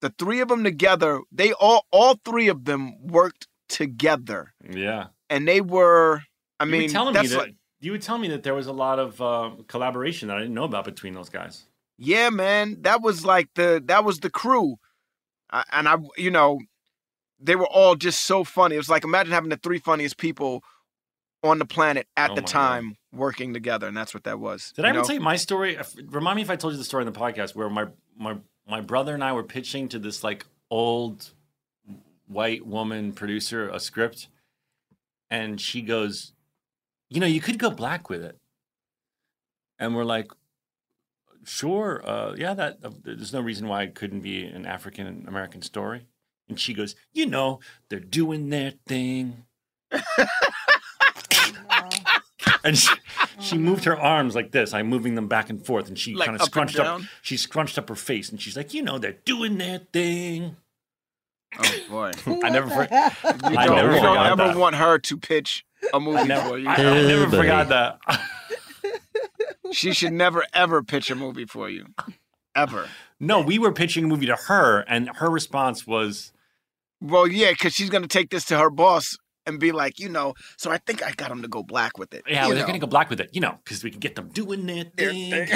the three of them together. They all, all three of them worked together, Yeah. and they were. I you mean, telling me that's that like, you would tell me that there was a lot of uh, collaboration that I didn't know about between those guys. yeah, man. That was like the, that was the crew, I, and I, you know, they were all just so funny. It was like imagine having the three funniest people on the planet at Oh the my God. time working together, and that's what that was. Did I ever know? tell you my story? Remind me if I told you the story in the podcast where my my my brother and I were pitching to this like old white woman producer a script, and she goes, "You know, you could go black with it," and we're like, "Sure, uh, yeah, that uh, there's no reason why it couldn't be an African American story." And she goes, "You know, they're doing their thing." and she, she moved her arms like this. I'm moving them back and forth, and she Like kind of and scrunched up. down? She scrunched up her face, and she's like, "You know, they're doing their thing." Oh boy. I never, for, You I don't, never you don't ever that. want her to pitch a movie never, for you. I, I never forgot that. she should never ever pitch a movie for you. Ever. No, we were pitching a movie to her, and her response was, Well, yeah, because she's gonna take this to her boss and be like, you know, so I think I got him to go black with it. "Yeah, you they're know. gonna go black with it, you know, because we can get them doing their thing."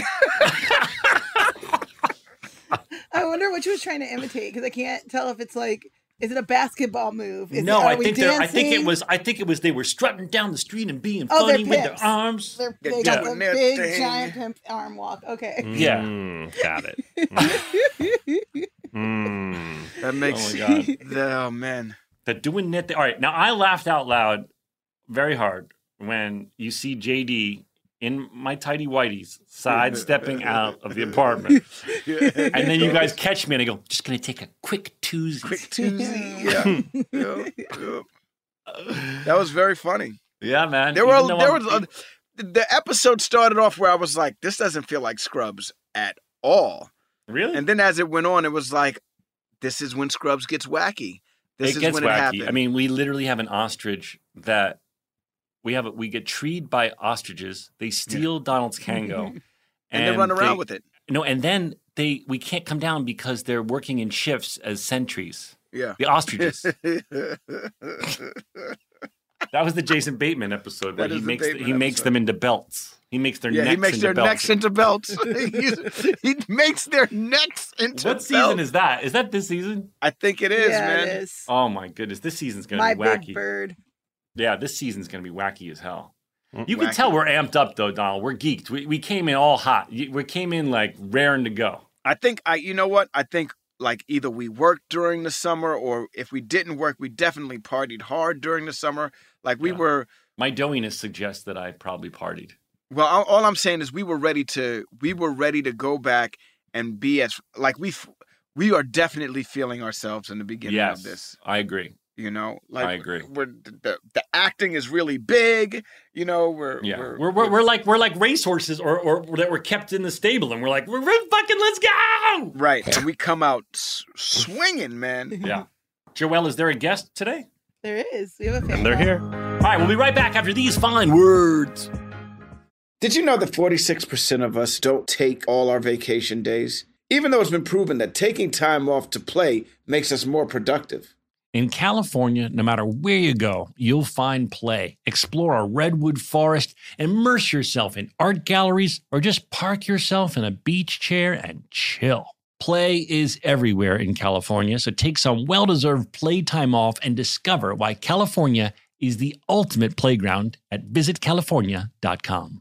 I wonder what she was trying to imitate because I can't tell if it's like, is it a basketball move? Is no, it, I think they're- I think it was. I think it was. They were strutting down the street and being Oh, they're funny with their arms. They're, They're they got the doing their big thing. giant pimp arm walk. Okay. Yeah. Mm, got it. Mm. That makes Oh my God. oh man. They're doing their thing. All right, now I laughed out loud very hard when you see JD in my tidy whities sidestepping out of the apartment. And then you guys catch me and I go, just gonna take a quick Tuesday. Quick Tuesday. Yeah. Yeah, yeah. That was very funny. Yeah, man. There were Even though there I'm- was a, the episode started off where I was like, this doesn't feel like Scrubs at all. really. And then as it went on, it was like, this is when Scrubs gets wacky. This it is gets when wacky. it happened. I mean, we literally have an ostrich that we have. A, we get treed by ostriches. They steal Donald's Kangol, and, they run around with it. No, and then they we can't come down because they're working in shifts as sentries. Yeah. The ostriches. that was the Jason Bateman episode where he is the makes Bateman he makes them into belts. He makes their yeah, necks he makes into their belts. necks into belts. He makes their necks into what season belts. is that? Is that this season? I think it is, yeah, man. it is. Oh my goodness, this season's gonna My be big wacky. bird. Yeah, this season's gonna be wacky as hell. Mm, you Wacky. can tell we're amped up though, Donald. We're geeked. We, we came in all hot. We came in like raring to go. I think I you know what? I think like either we worked during the summer or if we didn't work, we definitely partied hard during the summer. Like we Yeah. were My doughiness suggests that I probably partied. well all, all I'm saying is we were ready to we were ready to go back and be as like we we are definitely feeling ourselves in the beginning yes, of this. I agree. You know, like I agree. We're the the acting is really big. You know, we're Yeah, we're, we're, we're, we're like we're like racehorses, or or that were kept in the stable, and we're like we're we're fucking let's go. right, and we come out s- swinging, man. Yeah, Joelle, is there a guest today? There is. We have a fan. They're here. All right, we'll be right back after these fine words. Did you know that 46% of us don't take all our vacation days? Even though it's been proven that taking time off to play makes us more productive. In California, no matter where you go, you'll find play. Explore a redwood forest, immerse yourself in art galleries, or just park yourself in a beach chair and chill. Play is everywhere in California, so take some well deserved playtime off and discover why California is the ultimate playground at visitcalifornia.com.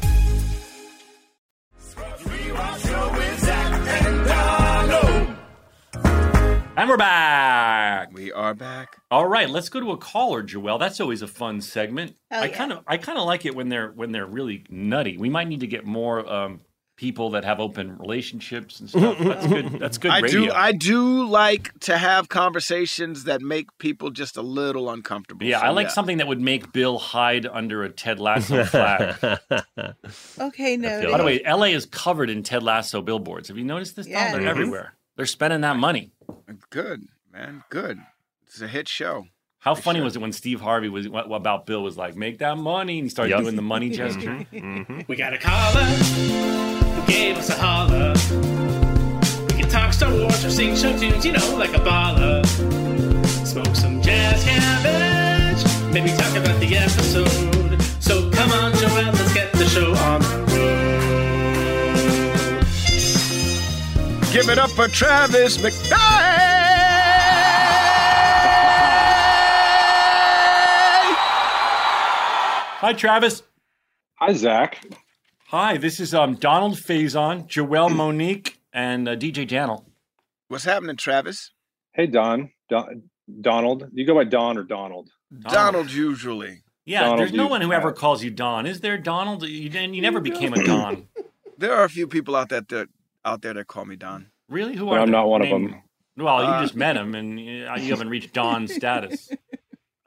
And we're back. We are back. All right, let's go to a caller, Joelle. That's always a fun segment. Oh, I yeah. kind of I kind of like it when they're when they're really nutty. We might need to get more um, people that have open relationships and stuff. That's good. That's good I radio. do. I do like to have conversations that make people just a little uncomfortable. yeah, So, I like something that would make Bill hide under a Ted Lasso flag. Okay, no. By the way, LA is covered in Ted Lasso billboards. Have you noticed this? Don? Yeah. They're Mhm. everywhere. They're spending that money. Good man. Good. It's a hit show. How funny was it when Steve Harvey was what, what about Bill was like, make that money, and he started Yep. doing the money gesture. mm-hmm. We got a caller who gave us a holler. We can talk Star Wars or sing show tunes, you know, like a baller. Smoke some jazz cabbage, maybe talk about the episode. So come on, Joelle, let's get the show on Give it up for Travis McDye. Hi, Travis. Hi, Zach. Hi, this is um, Donald Faison, Joelle Monique, and uh, DJ Daniel. What's happening, Travis? Hey, Don. Don. Donald. You go by Don or Donald? Donald usually. Yeah, Donald, there's no one who ever calls you Don. Is there, Donald? You, and you never became a Don. There are a few people out there that out there that call me Don. Really? Who But are I'm they? not one of Name- them. Well, you Uh, just met him, and uh, you haven't reached Don status.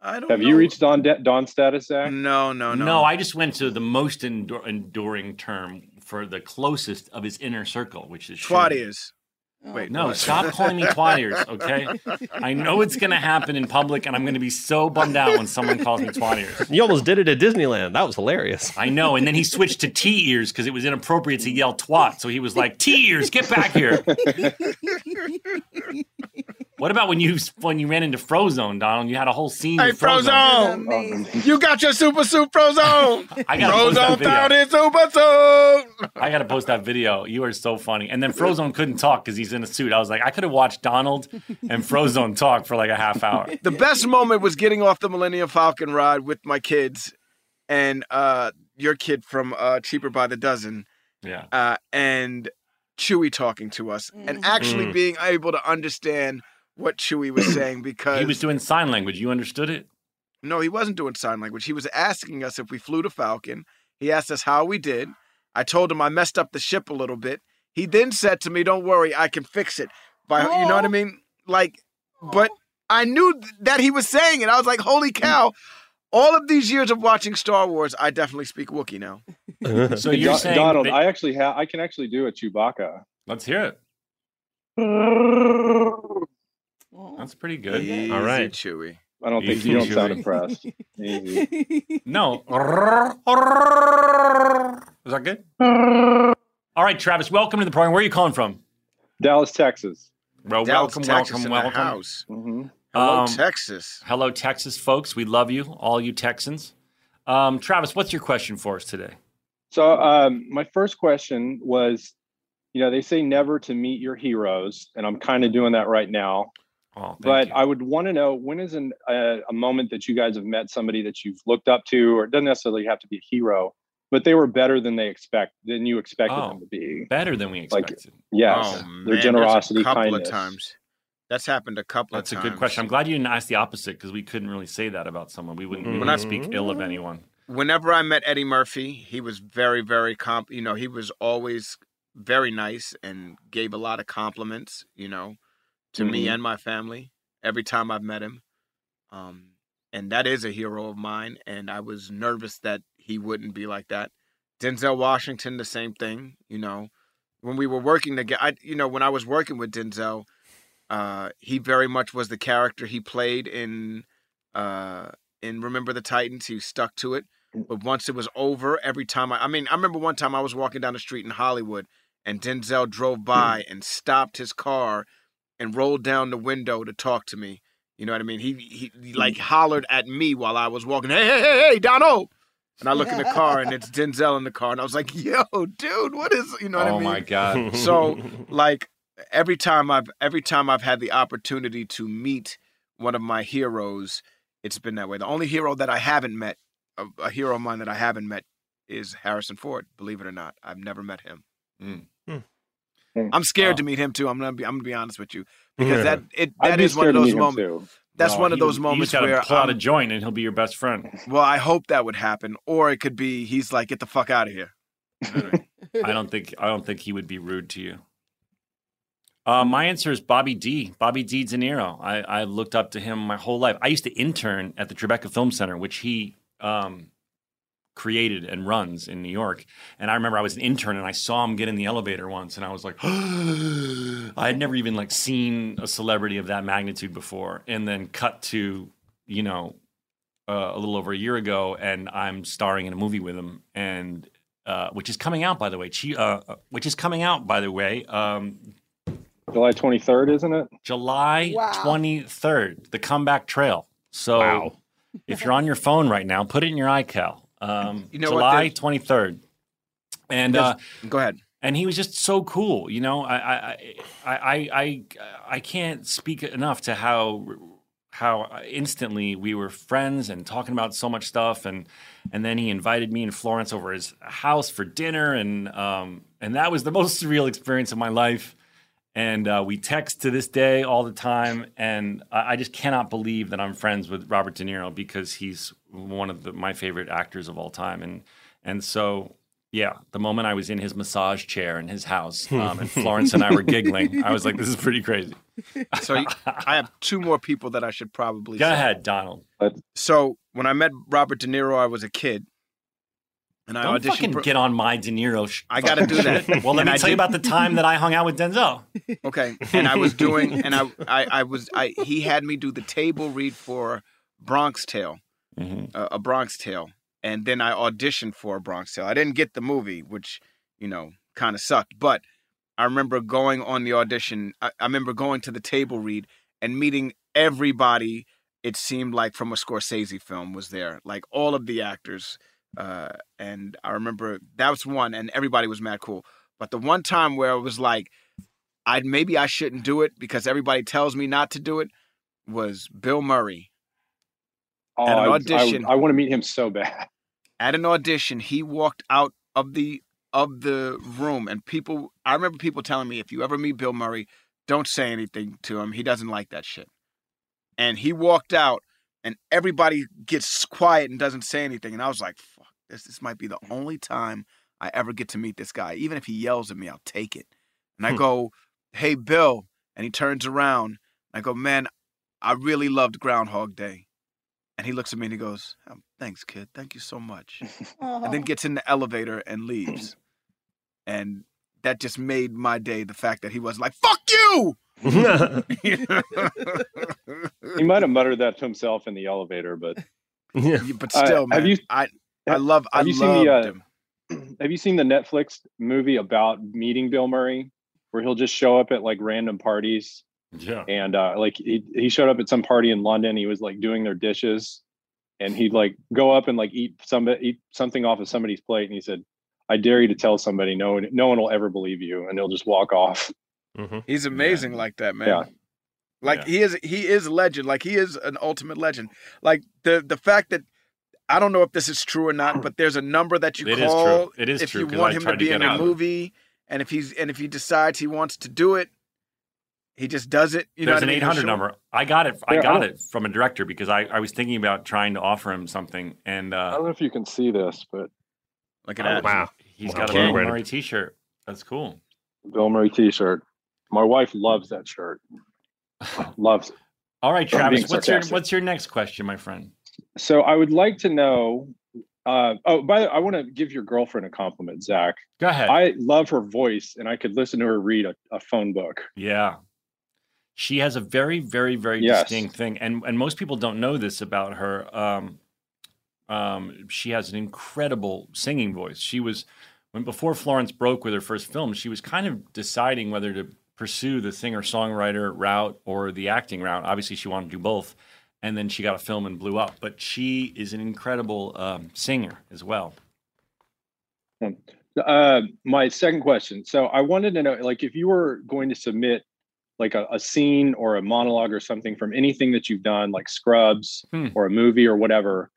I don't Have know. you reached Don Don status, Zach? No, no, no. No, I just went to the most endur- enduring term for the closest of his inner circle, which is Twat Shirley. ears. Oh, Wait, No, what? stop calling me twat ears, okay? I know it's going to happen in public, and I'm going to be so bummed out when someone calls me twat ears. You almost did it at Disneyland. That was hilarious. I know, and then he switched to T ears because it was inappropriate to yell twat. So he was like, T ears, get back here. What about when you when you ran into Frozone, Donald? You had a whole scene. Hey, Frozone. Frozone! You got your super suit, Frozone! I gotta post that Frozone video. found his super suit! I got to post that video. You are so funny. And then Frozone couldn't talk because he's in a suit. I was like, I could have watched Donald and Frozone talk for like a half hour. The best moment was getting off the Millennium Falcon ride with my kids and uh, your kid from uh, Cheaper by the Dozen Yeah. uh, and Chewie talking to us and actually Mm. being able to understand what Chewie was saying because He was doing sign language. You understood it? No, he wasn't doing sign language. He was asking us if we flew the Falcon. He asked us how we did. I told him I messed up the ship a little bit. He then said to me, "Don't worry, I can fix it." By you know what I oh. mean? like, but I knew that he was saying it. I was like, holy mm. cow. All of these years of watching Star Wars, I definitely speak Wookiee now. So you're Don- saying Donald? that- I actually have. I can actually do a Chewbacca. Let's hear it. That's pretty good. Easy, All right. Chewie. I don't think Easy, you don't sound impressed. Easy. No. Is that good? All right, Travis, welcome to the program. Where are you calling from? Dallas, Texas. Well, Dallas, welcome, Texas welcome, in the welcome. house. Mm-hmm. Hello, Um, Texas. Hello, Texas folks. We love you, all you Texans. Um, Travis, what's your question for us today? So, um, my first question was, you know, they say never to meet your heroes, and I'm kind of doing that right now. Oh, but I would want to know when is an, uh, a moment that you guys have met somebody that you've looked up to, or it doesn't necessarily have to be a hero, but they were better than they expect than you expected Oh, them to be. Better than we Like, expected. yes, Oh, their man, generosity, a couple kindness. of times. That's happened a couple That's a of times. That's a good question. I'm glad you didn't ask the opposite because we couldn't really say that about someone. We wouldn't, we When wouldn't I- speak ill of anyone. Whenever I met Eddie Murphy, he was very, very comp. You know, he was always very nice and gave a lot of compliments. You know, to me Mhm. and my family every time I've met him. Um, and that is a hero of mine. And I was nervous that he wouldn't be like that. Denzel Washington, the same thing. You know, when we were working together, I, you know, when I was working with Denzel, uh, he very much was the character he played in uh, in Remember the Titans. He stuck to it. But once it was over, every time I, I mean, I remember one time I was walking down the street in Hollywood, and Denzel drove by and stopped his car and rolled down the window to talk to me. You know what I mean? He he, he hmm. like hollered at me while I was walking. Hey hey hey hey, Dono! And I look in the car and it's Denzel in the car, and I was like, Yo, dude, what is you know what I oh mean?" oh my God. so like every time I've every time I've had the opportunity to meet one of my heroes, it's been that way. The only hero that I haven't met, a, a hero of mine that I haven't met, is Harrison Ford. Believe it or not, I've never met him. Hmm. I'm scared Oh. to meet him too. I'm gonna be I'm gonna be honest with you because that it I'd is one of those moments. too. That's Oh, one of he- those moments gotta where pull out a I'm- joint and he'll be your best friend. well, I hope that would happen, or it could be he's like, get the fuck out of here. I don't think I don't think he would be rude to you. Uh, my answer is Bobby D. Bobby D. De Niro. I, I looked up to him my whole life. I used to intern at the Tribeca Film Center, which he um, created and runs in New York. And I remember I was an intern and I saw him get in the elevator once, and I was like, I had never even like seen a celebrity of that magnitude before. And then cut to you know uh, a little over a year ago, and I'm starring in a movie with him, and uh, which is coming out by the way. Chi- uh, which is coming out by the way. Um, July 23rd, isn't it? July Wow. 23rd, the comeback trail. So if you're on your phone right now, put it in your iCal. Um, You know July 23rd. And uh, go ahead. And he was just so cool. You know, I I I I I, I can't speak enough to how how instantly we were friends and talking about so much stuff and and then he invited me and Florence over his house for dinner and um and that was the most surreal experience of my life and uh, we text to this day all the time. And I, I just cannot believe that I'm friends with Robert De Niro because he's one of the, my favorite actors of all time. And and so yeah the moment I was in his massage chair in his house um, and Florence and I were giggling I was like this is pretty crazy. So I have two more people that I should probably Go say. ahead, Donald. So when I met Robert De Niro, I was a kid, and I Don't auditioned. fucking for- get on my De Niro. Sh- I got to do that. well, let And me I tell you about the time that I hung out with Denzel. Okay, and I was doing, and I, I, I was, I, he had me do the table read for Bronx Tale, Mm-hmm. uh, a Bronx Tale, and then I auditioned for a Bronx Tale. I didn't get the movie, which you know kind of sucked, but I remember going on the audition. I, I remember going to the table read and meeting everybody. It seemed like from a Scorsese film was there, like all of the actors. Uh, and I remember that was one, and everybody was mad cool. But the one time where it was like, I maybe I shouldn't do it because everybody tells me not to do it was Bill Murray. Oh, At an I- I- audition. I, want to meet him so bad. At an audition, he walked out of the of the room, and people. I remember people telling me, if you ever meet Bill Murray, don't say anything to him. He doesn't like that shit. And he walked out, and everybody gets quiet and doesn't say anything. And I was like, fuck, this this might be the only time I ever get to meet this guy. Even if he yells at me, I'll take it. And I Hmm. go, hey, Bill. And he turns around. I go, man, I really loved Groundhog Day. And he looks at me and he goes, "Um, thanks, kid. Thank you so much. and then gets in the elevator and leaves. And that just made my day the fact that he was like, fuck you! He might have muttered that to himself in the elevator, but Yeah, but Uh, still, have you- I I love I have you loved seen the uh, him. have you seen the Netflix movie about meeting Bill Murray, where he'll just show up at like random parties? Yeah. And uh, like he he showed up at some party in London. He was like doing their dishes, and he'd like go up and like eat some eat something off of somebody's plate, and he said, "I dare you to tell somebody. No one no one will ever believe you," and they'll just walk off. He's amazing like that, man. Yeah. Like he is he is a legend. Like he is an ultimate legend. Like the the fact that I don't know if this is true or not, but there's a number that you It is call true. It is if true, you 'cause want I him to tried to be in a movie, and if he's and if he decides he wants to do it, he just does it. You There's know an what I mean? 800 number. I got it. I Yeah, I got it from a director because I, I was thinking about trying to offer him something, and uh, I don't know if you can see this, but Look oh, at that. Wow. he's Wow. got a Okay. Bill Murray T-shirt. That's cool. Bill Murray T-shirt. My wife loves that shirt. Loves it. All right, Travis. What's your. What's your next question, my friend? So I would like to know. Uh, oh, by the way, I want to give your girlfriend a compliment, Zach. Go ahead. I love her voice, and I could listen to her read a, a phone book. Yeah. She has a very, very, very Yes. distinct thing. And and most people don't know this about her. Um, um, she has an incredible singing voice. She was when before Florence broke with her first film, she was kind of deciding whether to pursue the singer-songwriter route or the acting route. Obviously, she wanted to do both. And then she got a film and blew up. But she is an incredible um, singer as well. Uh, my second question. So I wanted to know, like, if you were going to submit like a, a scene or a monologue or something from anything that you've done, like Scrubs Hmm. or a movie or whatever,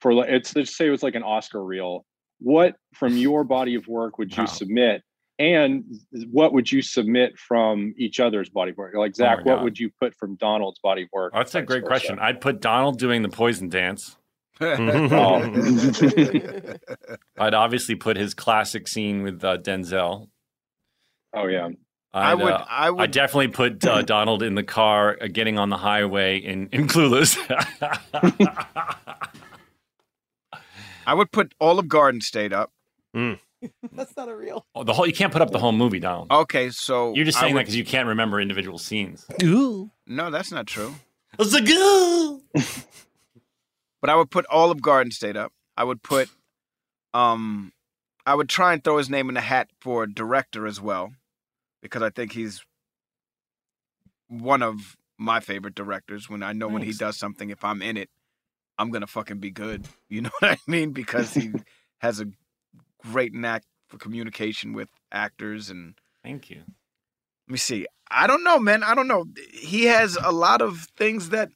for it's let's say it was like an Oscar reel. What from your body of work would you Wow. submit? And what would you submit from each other's body of work? Like Zach, what Oh God. would you put from Donald's body of work? That's a great versa? question. I'd put Donald doing the poison dance. Oh. I'd obviously put his classic scene with uh, Denzel. Oh yeah. I'd, I would- uh, I would- I'd definitely put uh, Donald in the car uh, getting on the highway in, in Clueless. I would put all of Garden State up. That's not a real. Oh, the whole you can't put up the whole movie, Donald. Okay, so You're just I saying that because you can't remember individual scenes. No, that's not true. It's a good. But I would put all of Garden State up. I would put, um, I would try and throw his name in the hat for director as well, because I think he's one of my favorite directors. When I know when he does something, if I'm in it, I'm gonna fucking be good. You know what I mean? Because he has a great knack for communication with actors and. Thank you. Let me see. I don't know, man. I don't know. He has a lot of things that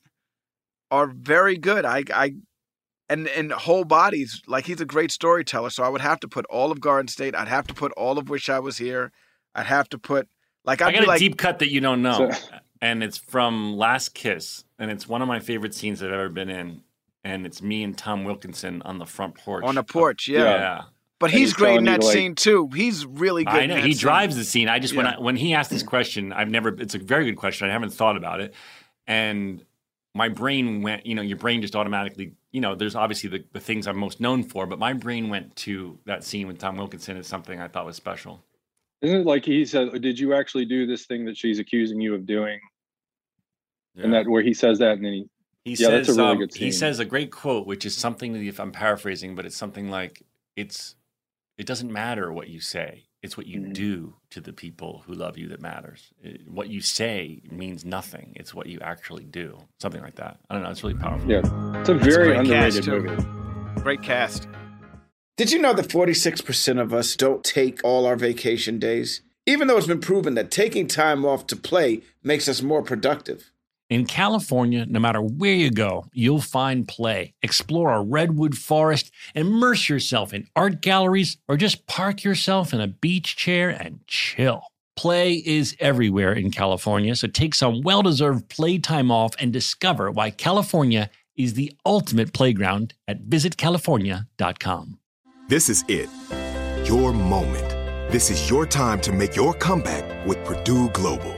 are very good. I, I, and and whole bodies. Like he's a great storyteller. So I would have to put all of Garden State. I'd have to put all of Wish I Was Here. I'd have to put like I I'd got be a like, deep cut that you don't know, So- and it's from Last Kiss, and it's one of my favorite scenes I've ever been in. And it's me and Tom Wilkinson on the front porch. on the porch. Yeah. yeah. But he's he's great in that to, like- scene too. He's really good. I in know that he scene. drives the scene. I just when Yeah. I, when he asked this question, I've never. It's a very good question. I haven't thought about it, and my brain went. You know, your brain just automatically. You know, there's obviously the, the things I'm most known for, but my brain went to that scene with Tom Wilkinson as something I thought was special. Isn't it like he said, "Did you actually do this thing that she's accusing you of doing?" And that where he says that, and then he He Yeah, says that's a really um, good he says a great quote, which is something that if I'm paraphrasing, but it's something like it's it doesn't matter what you say. It's what you Mhm. do to the people who love you that matters. It- what you say means nothing. It's what you actually do. Something like that. I don't know. It's really powerful. yeah, it's a That's very great cast, underrated too. movie. Great cast. Did you know that 46% of us don't take all our vacation days? Even though it's been proven that taking time off to play makes us more productive. In California, no matter where you go, you'll find play. Explore a redwood forest, immerse yourself in art galleries, or just park yourself in a beach chair and chill. Play is everywhere in California, so take some well deserved playtime off and discover why California is the ultimate playground at visitcalifornia.com. This is it. Your moment. This is your time to make your comeback with Purdue Global.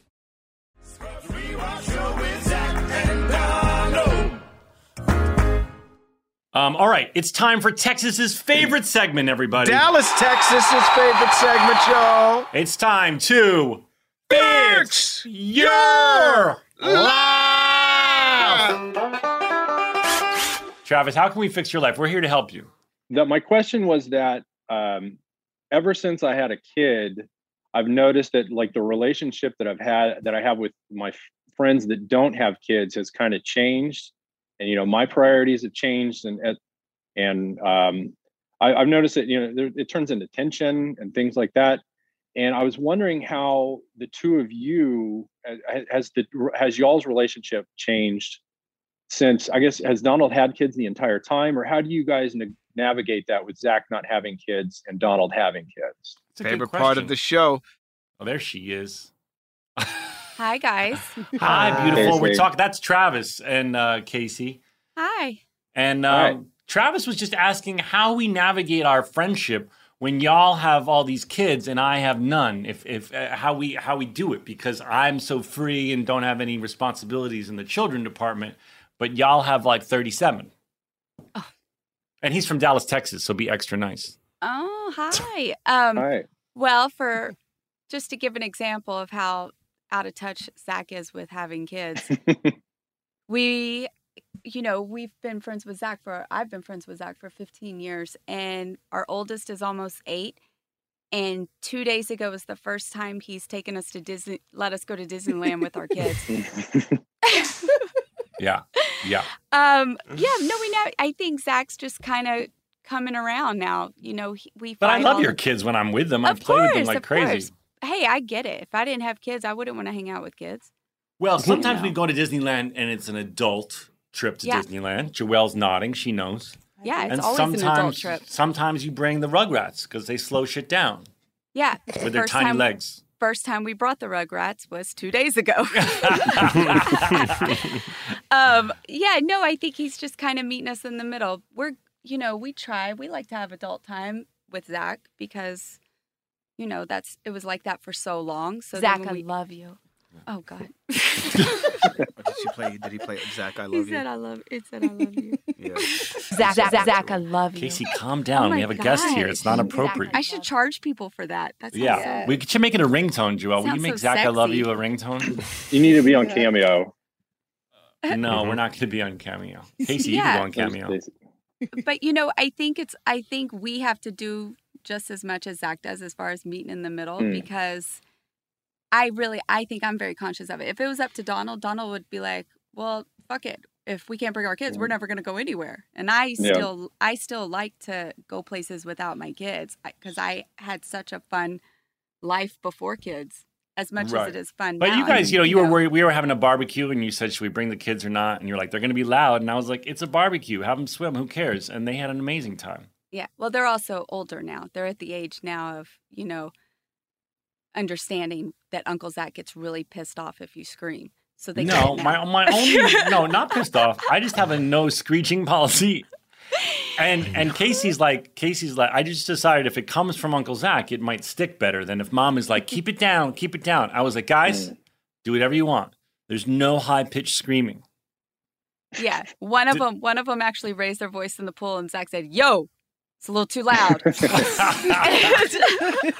Um, all right, it's time for Texas's favorite segment, everybody. Dallas, Texas's favorite segment, y'all. It's time to fix your life. Travis, how can we fix your life? We're here to help you. that my question was that um, ever since I had a kid, I've noticed that like the relationship that I've had that I have with my f- friends that don't have kids has kind of changed, and you know my priorities have changed, and and- and um, I, I've noticed that you know there, it turns into tension and things like that. And I was wondering how the two of you uh, has the has y'all's relationship changed since I guess has Donald had kids the entire time, or how do you guys na- navigate that with Zach not having kids and Donald having kids? It's a Favorite part of the show. Oh, there she is. Hi, guys. Hi, beautiful. We're talking. That's Travis and uh, CaCee. Hi. And um, Hi. Travis was just asking how we navigate our friendship when y'all have all these kids and I have none. If if uh, how we how we do it because I'm so free and don't have any responsibilities in the children department, but y'all have like 37. Oh. And he's from Dallas, Texas, so be extra nice. Oh, hi. Um, Hi. Well, for just to give an example of how out of touch Zach is with having kids, we, you know, we've been friends with Zach for, I've been friends with Zach for 15 years, and our oldest is almost eight. And two days ago was the first time he's taken us to Disney, let us go to Disneyland with our kids. Yeah. Yeah. Um, yeah, no, we know. I think Zach's just kind of coming around now. You know, he, we. But I love your the- kids when I'm with them. I Of play with them course, like crazy. course. Hey, I get it. If I didn't have kids, I wouldn't want to hang out with kids. Well, You sometimes know. we go to Disneyland and it's an adult trip to Yeah. Disneyland. Joelle's nodding; she knows. Yeah, it's and always sometimes, an adult trip. sometimes you bring the Rugrats because they slow shit down Yeah, with their First tiny time- legs. First time we brought the Rugrats was two days ago. um, yeah, no, I think he's just kind of meeting us in the middle. We're, you know, we try. We like to have adult time with Zach because, you know, that's it was like that for so long. So Zach, when I love you. Oh God. did she play? Did he play Zach? I love he you. said I love. It said I love you. Yeah. Zach, Zach, Zach, I love you. CaCee, calm down. Oh we have a guest here. It's not appropriate. I should charge people for that. That's yeah, we should make it a ringtone, Joelle. Will you make so Zach "I love you" a ringtone? You need to be on Cameo. no, we're not going to be on Cameo. CaCee, you can go on Cameo. but you know, I think it's I think we have to do just as much as Zach does as far as meeting in the middle. Mm. because I really I think I'm very conscious of it. If it was up to Donald, Donald would be like, Well, fuck it. if we can't bring our kids, we're never going to go anywhere. And I Yeah. still, I still like to go places without my kids because I had such a fun life before kids, as much as it is fun. But now. you guys, you know, you were worried. We were having a barbecue, and you said, "Should we bring the kids or not?" And you're like, "They're going to be loud." And I was like, "It's a barbecue. Have them swim. Who cares?" And they had an amazing time. Yeah. Well, they're also older now. They're at the age now of, you know, understanding that Uncle Zach gets really pissed off if you scream. So they no, my now. my only no, not pissed off. I just have a no screeching policy. And and CaCee's like CaCee's like I just decided if it comes from Uncle Zach, it might stick better than if Mom is like keep it down, keep it down. I was like, guys, mm. do whatever you want. There's no high pitched screaming. Yeah. One of Did- them one of them actually raised their voice in the pool and Zach said, "Yo, it's a little too loud."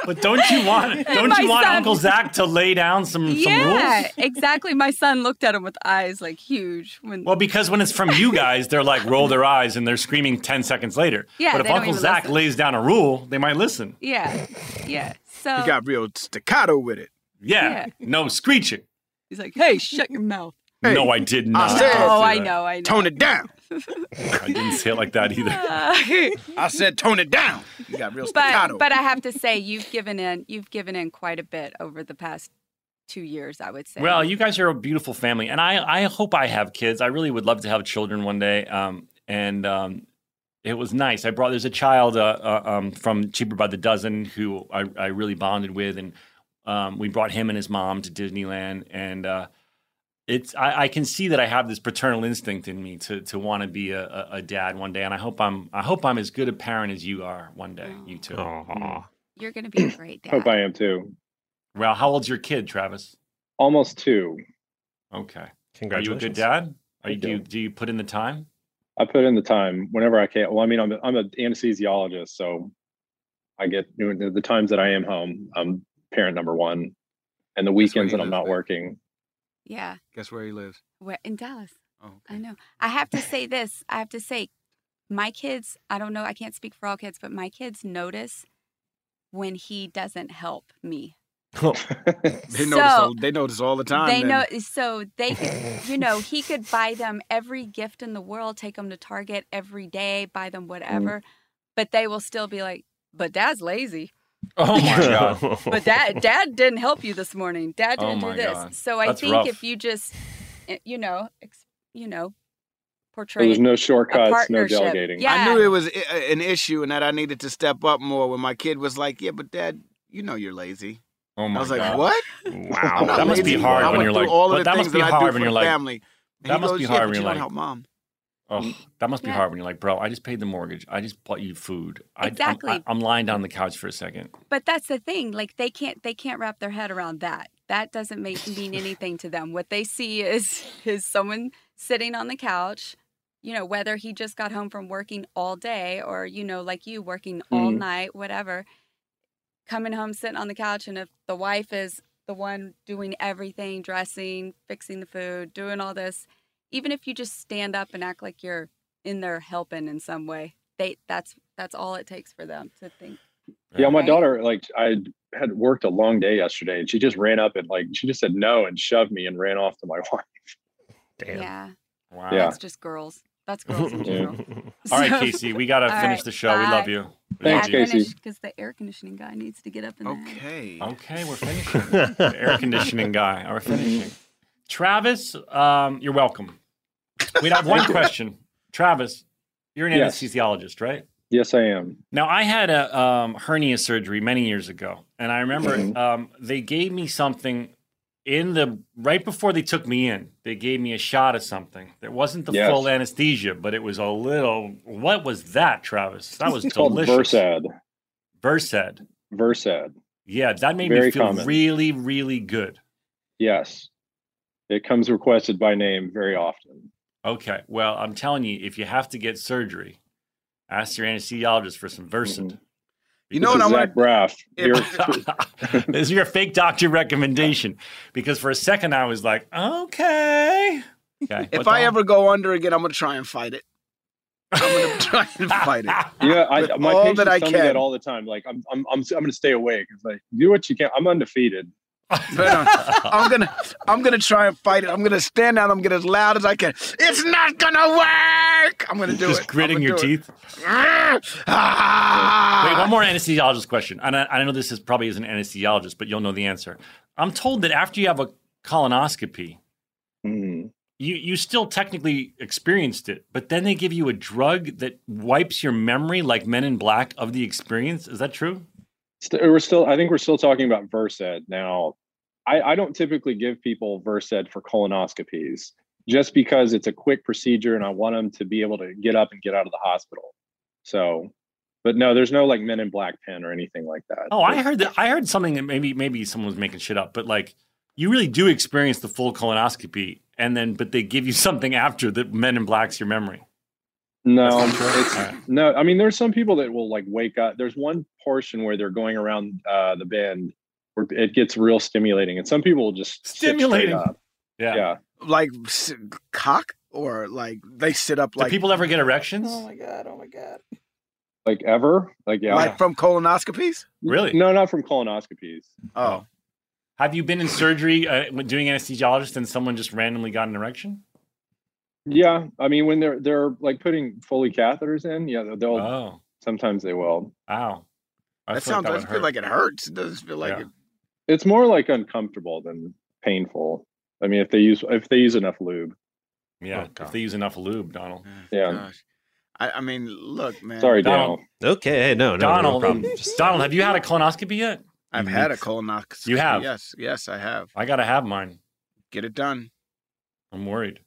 But don't you want don't you want son- Uncle Zach to lay down some some yeah, rules? exactly. My son looked at him with eyes like huge when Well, because when it's from you guys, they're like roll their eyes and they're screaming ten seconds later. Yeah, but if Uncle Zach listen. lays down a rule, they might listen. Yeah. Yeah. So He got real staccato with it. Yeah, Yeah. no screeching. he's like, "Hey, shut your mouth." no, I did not. said- Oh, I know, I know. Tone it down. I didn't say it like that either. I said tone it down. You got real but but I have to say you've given in you've given in quite a bit over the past two years. I would say. Well, you guys are a beautiful family, and I I hope I have kids. I really would love to have children one day. Um, and um, it was nice. I brought there's a child uh, uh, um, from Cheaper by the Dozen who I, I really bonded with, and um, we brought him and his mom to Disneyland, and uh, it's I, I can see that I have this paternal instinct in me to to want to be a, a, a dad one day, and I hope I'm I hope I'm as good a parent as you are one day. You two. Mm-hmm. You're going to be a great dad. Hope I am too. Well, how old's your kid, Travis? Almost two. Okay. Congratulations. Are you a good dad? Are you, do you you. do you put in the time? I put in the time whenever I can. Well, I mean, I'm a, I'm an anesthesiologist, so I get you know, the times that I am home. I'm parent number one, and the weekends that I'm not man. working. Yeah. Guess where he lives? Where, in Dallas. Oh, I know. I have to say this. I have to say, my kids. I don't know. I can't speak for all kids, but my kids notice when he doesn't help me. Oh. They notice. So- all, they notice all the time. they then. know. So they, could, you know, he could buy them every gift in the world, take them to Target every day, buy them mm. whatever, but they will still be like, "But Dad's lazy." Oh my god. But Dad, Dad didn't help you this morning. Dad Oh didn't my do this. God. So I That's think rough. if you just, eh, you know, ex, you know, So portray there's no shortcuts, no delegating. Yeah. I knew it was an issue and that I needed to step up more. When my kid was like, "Yeah, but Dad, you know you're lazy." Oh my god. I was like, God. "What?" Wow. That must be hard I when you're like- all but of the that things must be that I hard do when for you're like- family. And That must goes, be hard but when you you're don't like- help mom. Oh, that must be Yeah. hard when you're like, bro, I just paid the mortgage. I just bought you food. I, I'm- Exactly. I, am lying down on the couch for a second. But that's the thing. Like they can't they can't wrap their head around that. That doesn't make mean anything to them. What they see is is someone sitting on the couch, you know, whether he just got home from working all day or, you know, like you working all Mhm. night, whatever, coming home sitting on the couch and if the wife is the one doing everything, dressing, fixing the food, doing all this, even if you just stand up and act like you're in there helping in some way, they that's that's all it takes for them to think Yeah, my daughter, like I had worked a long day yesterday, and she just ran up and like she just said no and shoved me and ran off to my wife. Damn. Yeah. Wow. Yeah. That's just girls. That's girls in general. All right, So- CaCee, we got to finish right, the show. We love you. We Thanks, love you. Casey. Because the air conditioning guy needs to get up in there. Okay. Okay, we're finishing. the air conditioning guy. We're finishing. Travis, um, you're welcome. We have one question. Travis, you're an Yes. anesthesiologist, right? Yes, I am. Now, I had a um, hernia surgery many years ago, and I remember Mhm. um, they gave me something in the right before they took me in. They gave me a shot of something. It wasn't the Yes. full anesthesia, but it was a little. What was that, Travis? That was delicious. Versad. Versed. Versad. Yeah, that made me feel common. really, really good. Yes, it comes requested by name very often. Okay, well, I'm telling you, if you have to get surgery, ask your anesthesiologist for some Versed. Mm-hmm. You know what I'm is gonna Zach Braff. This is your fake doctor recommendation because for a second I was like, okay. Okay. If I the- ever go under again, I'm gonna try and fight it. I'm gonna try and fight it. yeah, I, my all patients that I tell me that all the time. Like I'm, I'm, I'm, I'm going to stay awake. It's like do what you can. I'm undefeated. But, I'm gonna, I'm gonna try and fight it. I'm gonna stand out. I'm gonna get as loud as I can. It's not gonna work. I'm gonna do Just it. Just gritting your teeth. Ah! Wait, one more anesthesiologist question. And I, I know this is probably isn't an anesthesiologist, but you'll know the answer. I'm told that after you have a colonoscopy, Mm-hmm. you you still technically experienced it, but then they give you a drug that wipes your memory, like Men in Black, of the experience. Is that true? We're still i think we're still talking about versed now I, I don't typically give people versed for colonoscopies just because it's a quick procedure and i want them to be able to get up and get out of the hospital so but no there's no like men in black pen or anything like that Oh, I heard that. I heard something that maybe maybe someone was making shit up, but like you really do experience the full colonoscopy, and then but they give you something after that Men in Black's your memory. No, no. I mean, there's some people that will like wake up. There's one portion where they're going around uh, the bend it gets real stimulating, and some people will just sit straight Stimulating. up. Yeah. yeah. Like s- cock or like they sit up Do like people ever get erections? Oh my god! Oh my god! Like ever? Like yeah. like from colonoscopies. Really? No, not from colonoscopies. Oh, Have you been in surgery uh, doing anesthesiologist and someone just randomly got an erection? Yeah, I mean when they're they're like putting Foley catheters in, yeah, they'll Oh. sometimes they will. Wow. I that feel like sounds. that I would feel like it hurts. It doesn't feel like Yeah. it. It's more like uncomfortable than painful. I mean, if they use if they use enough lube. Yeah, if they use enough lube, Donald. Yeah. Gosh. I, I mean, look, man. Sorry, Donald. Donald. Okay, hey, no, no, Donald, no problem. Just- Donald, have you had a colonoscopy yet? I've Mhm. had a colonoscopy. You have? Yes, yes, I have. I gotta have mine. Get it done. I'm worried.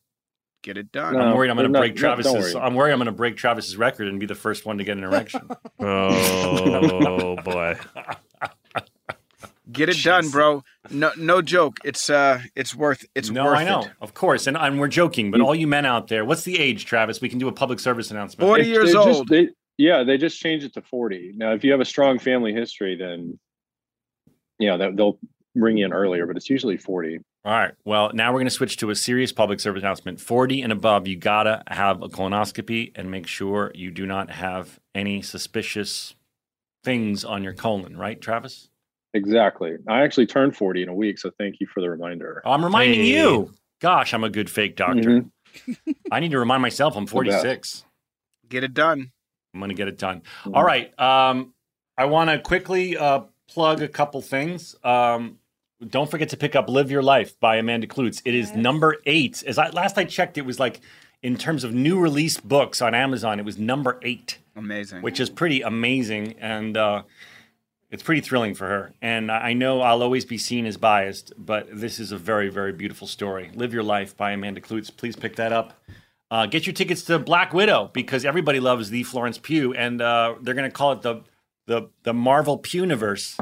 Get it done. No, I'm worried I'm going to no, break no, don't Travis's. worry. I'm worried I'm going to break Travis's record and be the first one to get an erection. Oh boy. Get it done, bro. No, no joke. It's uh, it's worth. It's no, worth I know, it. of course, and, and we're joking, but all you men out there, what's the age, Travis? We can do a public service announcement. 40 years they just- old. they, yeah, they just changed it to 40. Now, if you have a strong family history, then yeah, that, they'll bring you in earlier, but it's usually 40. All right. Well, now we're going to switch to a serious public service announcement. 40 and above, you got to have a colonoscopy and make sure you do not have any suspicious things on your colon, right, Travis? Exactly. I actually turned 40 in a week, so thank you for the reminder. I'm reminding Hey. you. Gosh, I'm a good fake doctor. I need to remind myself I'm 46. Get it done. I'm going to get it done. All right. Um, I want to quickly uh, plug a couple things. Um, don't forget to pick up "Live Your Life" by Amanda Kloots. It is number eight. As I, last I checked, it was like in terms of new release books on Amazon, it was number eight, Amazing. which is pretty amazing, and uh, it's pretty thrilling for her. And I know I'll always be seen as biased, but this is a very, very beautiful story. "Live Your Life" by Amanda Kloots. Please pick that up. Uh, get your tickets to Black Widow because everybody loves the Florence Pugh, and uh, they're going to call it the the the Marvel Pugh-niverse.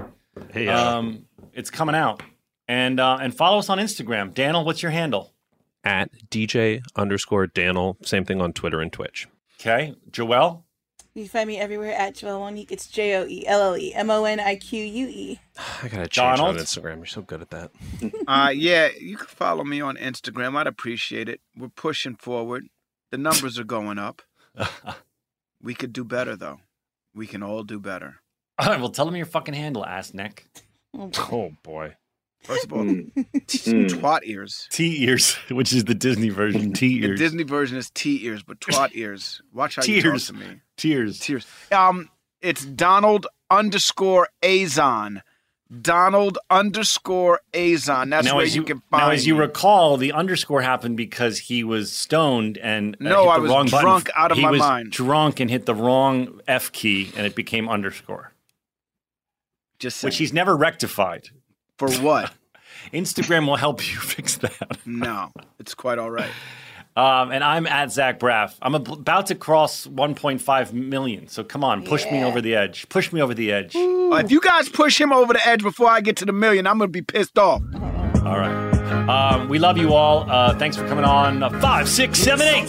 Hey, uh, Um, it's coming out, and uh, and follow us on Instagram. Daniel, what's your handle? At DJ underscore Daniel. Same thing on Twitter and Twitch. Okay, Joelle. You can find me everywhere at Joelle Monique. It's J O E L L E M O N I Q U E. I gotta change Donald? on Instagram. You're so good at that. Uh, yeah, you can follow me on Instagram. I'd appreciate it. We're pushing forward. The numbers are going up. We could do better, though. We can all do better. All right, well, tell them your fucking handle, ass neck. Oh boy. First of all, Mm. t- twat ears. T ears, which is the Disney version. T ears. The. Disney version is T ears, but twat ears. Watch how you talk Tears. to me. Tears. Tears. Um, it's Donald underscore Azon. Donald underscore Azon. That's now, where as you, you, can find. now, as you me. recall, the underscore happened because he was stoned and uh, No, hit I the was wrong button. drunk out of he my was mind. Drunk and hit the wrong F key, and it became underscore, just which he's never rectified. For what? Instagram will help you fix that. No, it's quite all right. Um, and I'm at Zach Braff. I'm ab- about to cross 1.5 million. So come on, push me over the edge. Push me over the edge. Uh, if you guys push him over the edge before I get to the million, I'm gonna be pissed off. All right. Um, we love you all. Uh, thanks for coming on. Uh, five, six, seven, eight.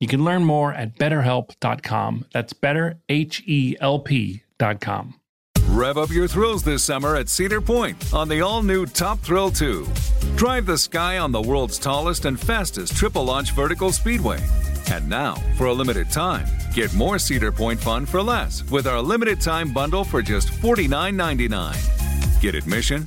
You can learn more at betterhelp.com. That's betterhelp.com. Rev up your thrills this summer at Cedar Point on the all new Top Thrill 2. Drive the sky on the world's tallest and fastest triple launch vertical speedway. And now, for a limited time, get more Cedar Point fun for less with our limited time bundle for just $49.99. Get admission,